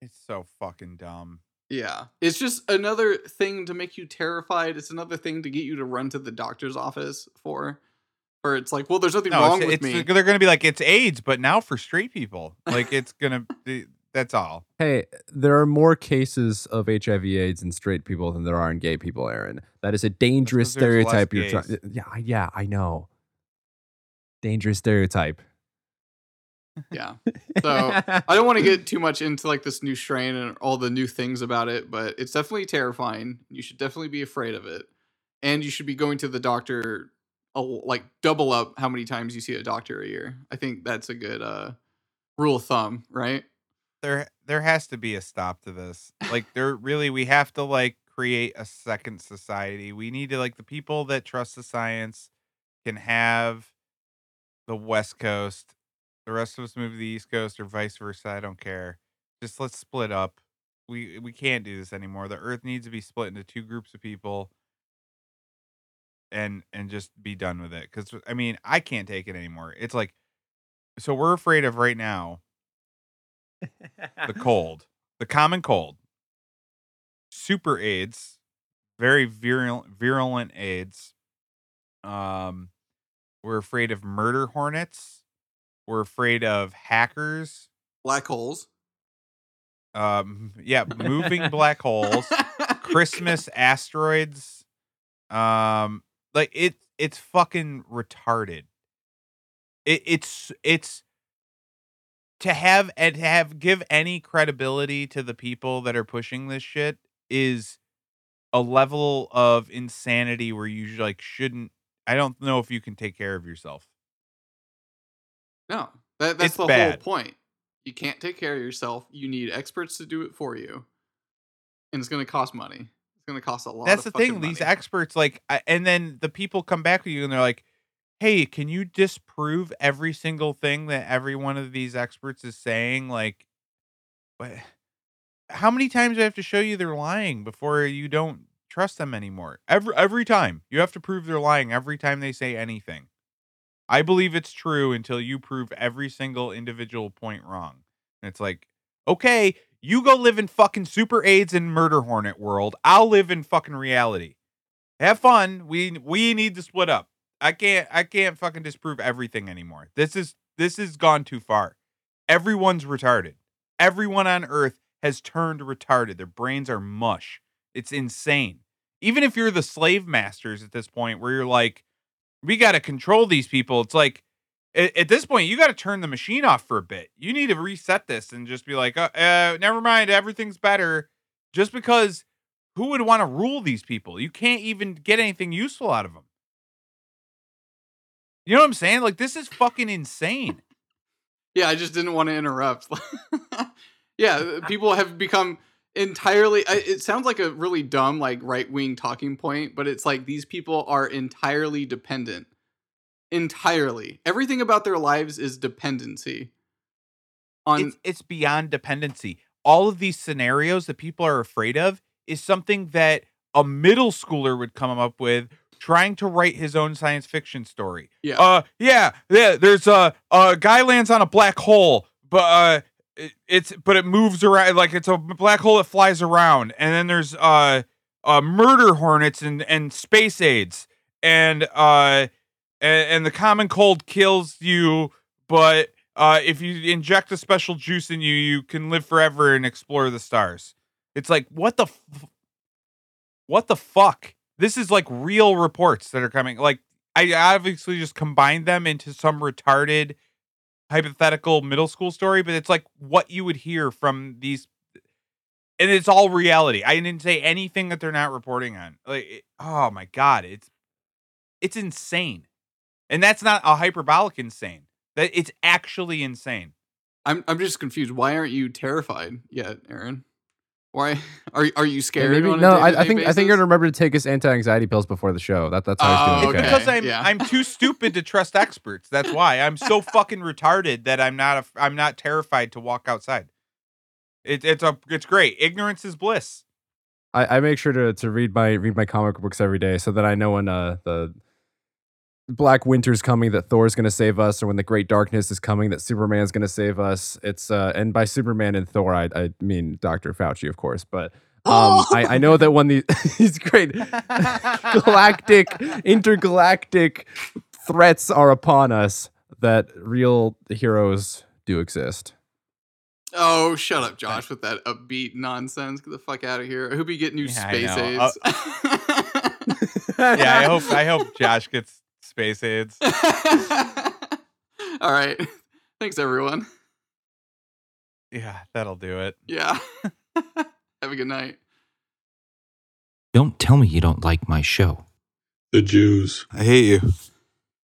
It's so fucking dumb. Yeah. It's just another thing to make you terrified. It's another thing to get you to run to the doctor's office for. Or it's like, well, there's nothing No, wrong it's, with it's- me. they're gonna be like it's AIDS, but now for straight people. Like it's gonna. be That's all. Hey, there are more cases of HIV/AIDS in straight people than there are in gay people, Aaron. That is a dangerous stereotype. You're trying. Yeah, yeah, I know. Dangerous stereotype. Yeah. So I don't want to get too much into like this new strain and all the new things about it, but it's definitely terrifying. You should definitely be afraid of it. And you should be going to the doctor like double up how many times you see a doctor a year. I think that's a good uh rule of thumb, right? There, there has to be a stop to this. Like there, really, we have to like create a second society. We need to like the people that trust the science can have the West Coast. The rest of us move to the East Coast or vice versa. I don't care. Just let's split up. We we can't do this anymore. The Earth needs to be split into two groups of people, and and just be done with it. Because I mean, I can't take it anymore. It's like, so we're afraid of right now the (laughs) cold, the common cold, super AIDS, very virulent, virulent AIDS. Um, we're afraid of murder hornets. We're afraid of hackers. Black holes. Um, yeah, moving (laughs) black holes, Christmas asteroids. Um, like it, it's fucking retarded. It, it's it's to have and to have give any credibility to the people that are pushing this shit is a level of insanity where you like shouldn't. I don't know if you can take care of yourself. No. That, that's It's the bad. whole point. You can't take care of yourself. You need experts to do it for you. And it's going to cost money. It's going to cost a lot That's the thing. fucking These experts, like, I, and then the people come back to you and they're like, "Hey, can you disprove every single thing that every one of these experts is saying?" Like, what? How many times do I have to show you they're lying before you don't trust them anymore? Every every time you have to prove they're lying. Every time they say anything, I believe it's true until you prove every single individual point wrong. And it's like, okay, you go live in fucking super AIDS and murder hornet world. I'll live in fucking reality. Have fun. We we need to split up. I can't I can't fucking disprove everything anymore. This is this has gone too far. Everyone's retarded. Everyone on Earth has turned retarded. Their brains are mush. It's insane. Even if you're the slave masters at this point, where you're like, we got to control these people. It's like at, at this point, you got to turn the machine off for a bit. You need to reset this and just be like, uh, uh, never mind, everything's better. Just because who would want to rule these people? You can't even get anything useful out of them. You know what I'm saying? Like this is fucking insane. Yeah, I just didn't want to interrupt. (laughs) yeah, (laughs) people have become entirely it sounds like a really dumb like right-wing talking point, but it's like these people are entirely dependent. Entirely. Everything about their lives is dependency. On it's, it's beyond dependency. All of these scenarios that people are afraid of is something that a middle schooler would come up with trying to write his own science fiction story. Yeah. Uh yeah, yeah, there's a a guy lands on a black hole, but uh it- it's but it moves around like it's a black hole that flies around and then there's uh uh murder hornets and and space aids and uh and, and the common cold kills you but uh if you inject a special juice in you you can live forever and explore the stars. It's like what the f- what the fuck? This is like real reports that are coming like i obviously just combined them into some retarded hypothetical middle school story but it's like what you would hear from these and it's all reality. I didn't say anything that they're not reporting on. Like it- oh my god it's it's insane. And that's not a hyperbolic insane. That it's actually insane. I'm I'm just confused. Why aren't you terrified yet, Aaron? Why (laughs) are are you Yeah, scared? maybe- no, I, I day-to-day think I think basis? you're gonna remember to take his anti-anxiety pills before the show. That that's how he's Oh, doing. It's okay. because I'm yeah. I'm too stupid to trust experts. That's why I'm so (laughs) fucking retarded that I'm not a, I'm not terrified to walk outside. It, it's a it's great. Ignorance is bliss. I, I make sure to, to read my read my comic books every day so that I know when uh, the Black Winter's coming that Thor's gonna save us, or when the Great Darkness is coming that Superman's gonna save us. It's uh, and by Superman and Thor, I, I mean Doctor Fauci, of course, but um, I, I know that when the (laughs) these great (laughs) galactic intergalactic threats are upon us, that real heroes do exist. Oh, shut up, Josh, with that upbeat nonsense. Get the fuck out of here. I hope you get new Yeah, space know. aids. (laughs) Yeah, I hope I hope Josh gets space aids. (laughs) All right. (laughs) Thanks, everyone. Yeah, that'll do it. Yeah. (laughs) Have a good night. Don't tell me you don't like my show. The Jews. I hate you.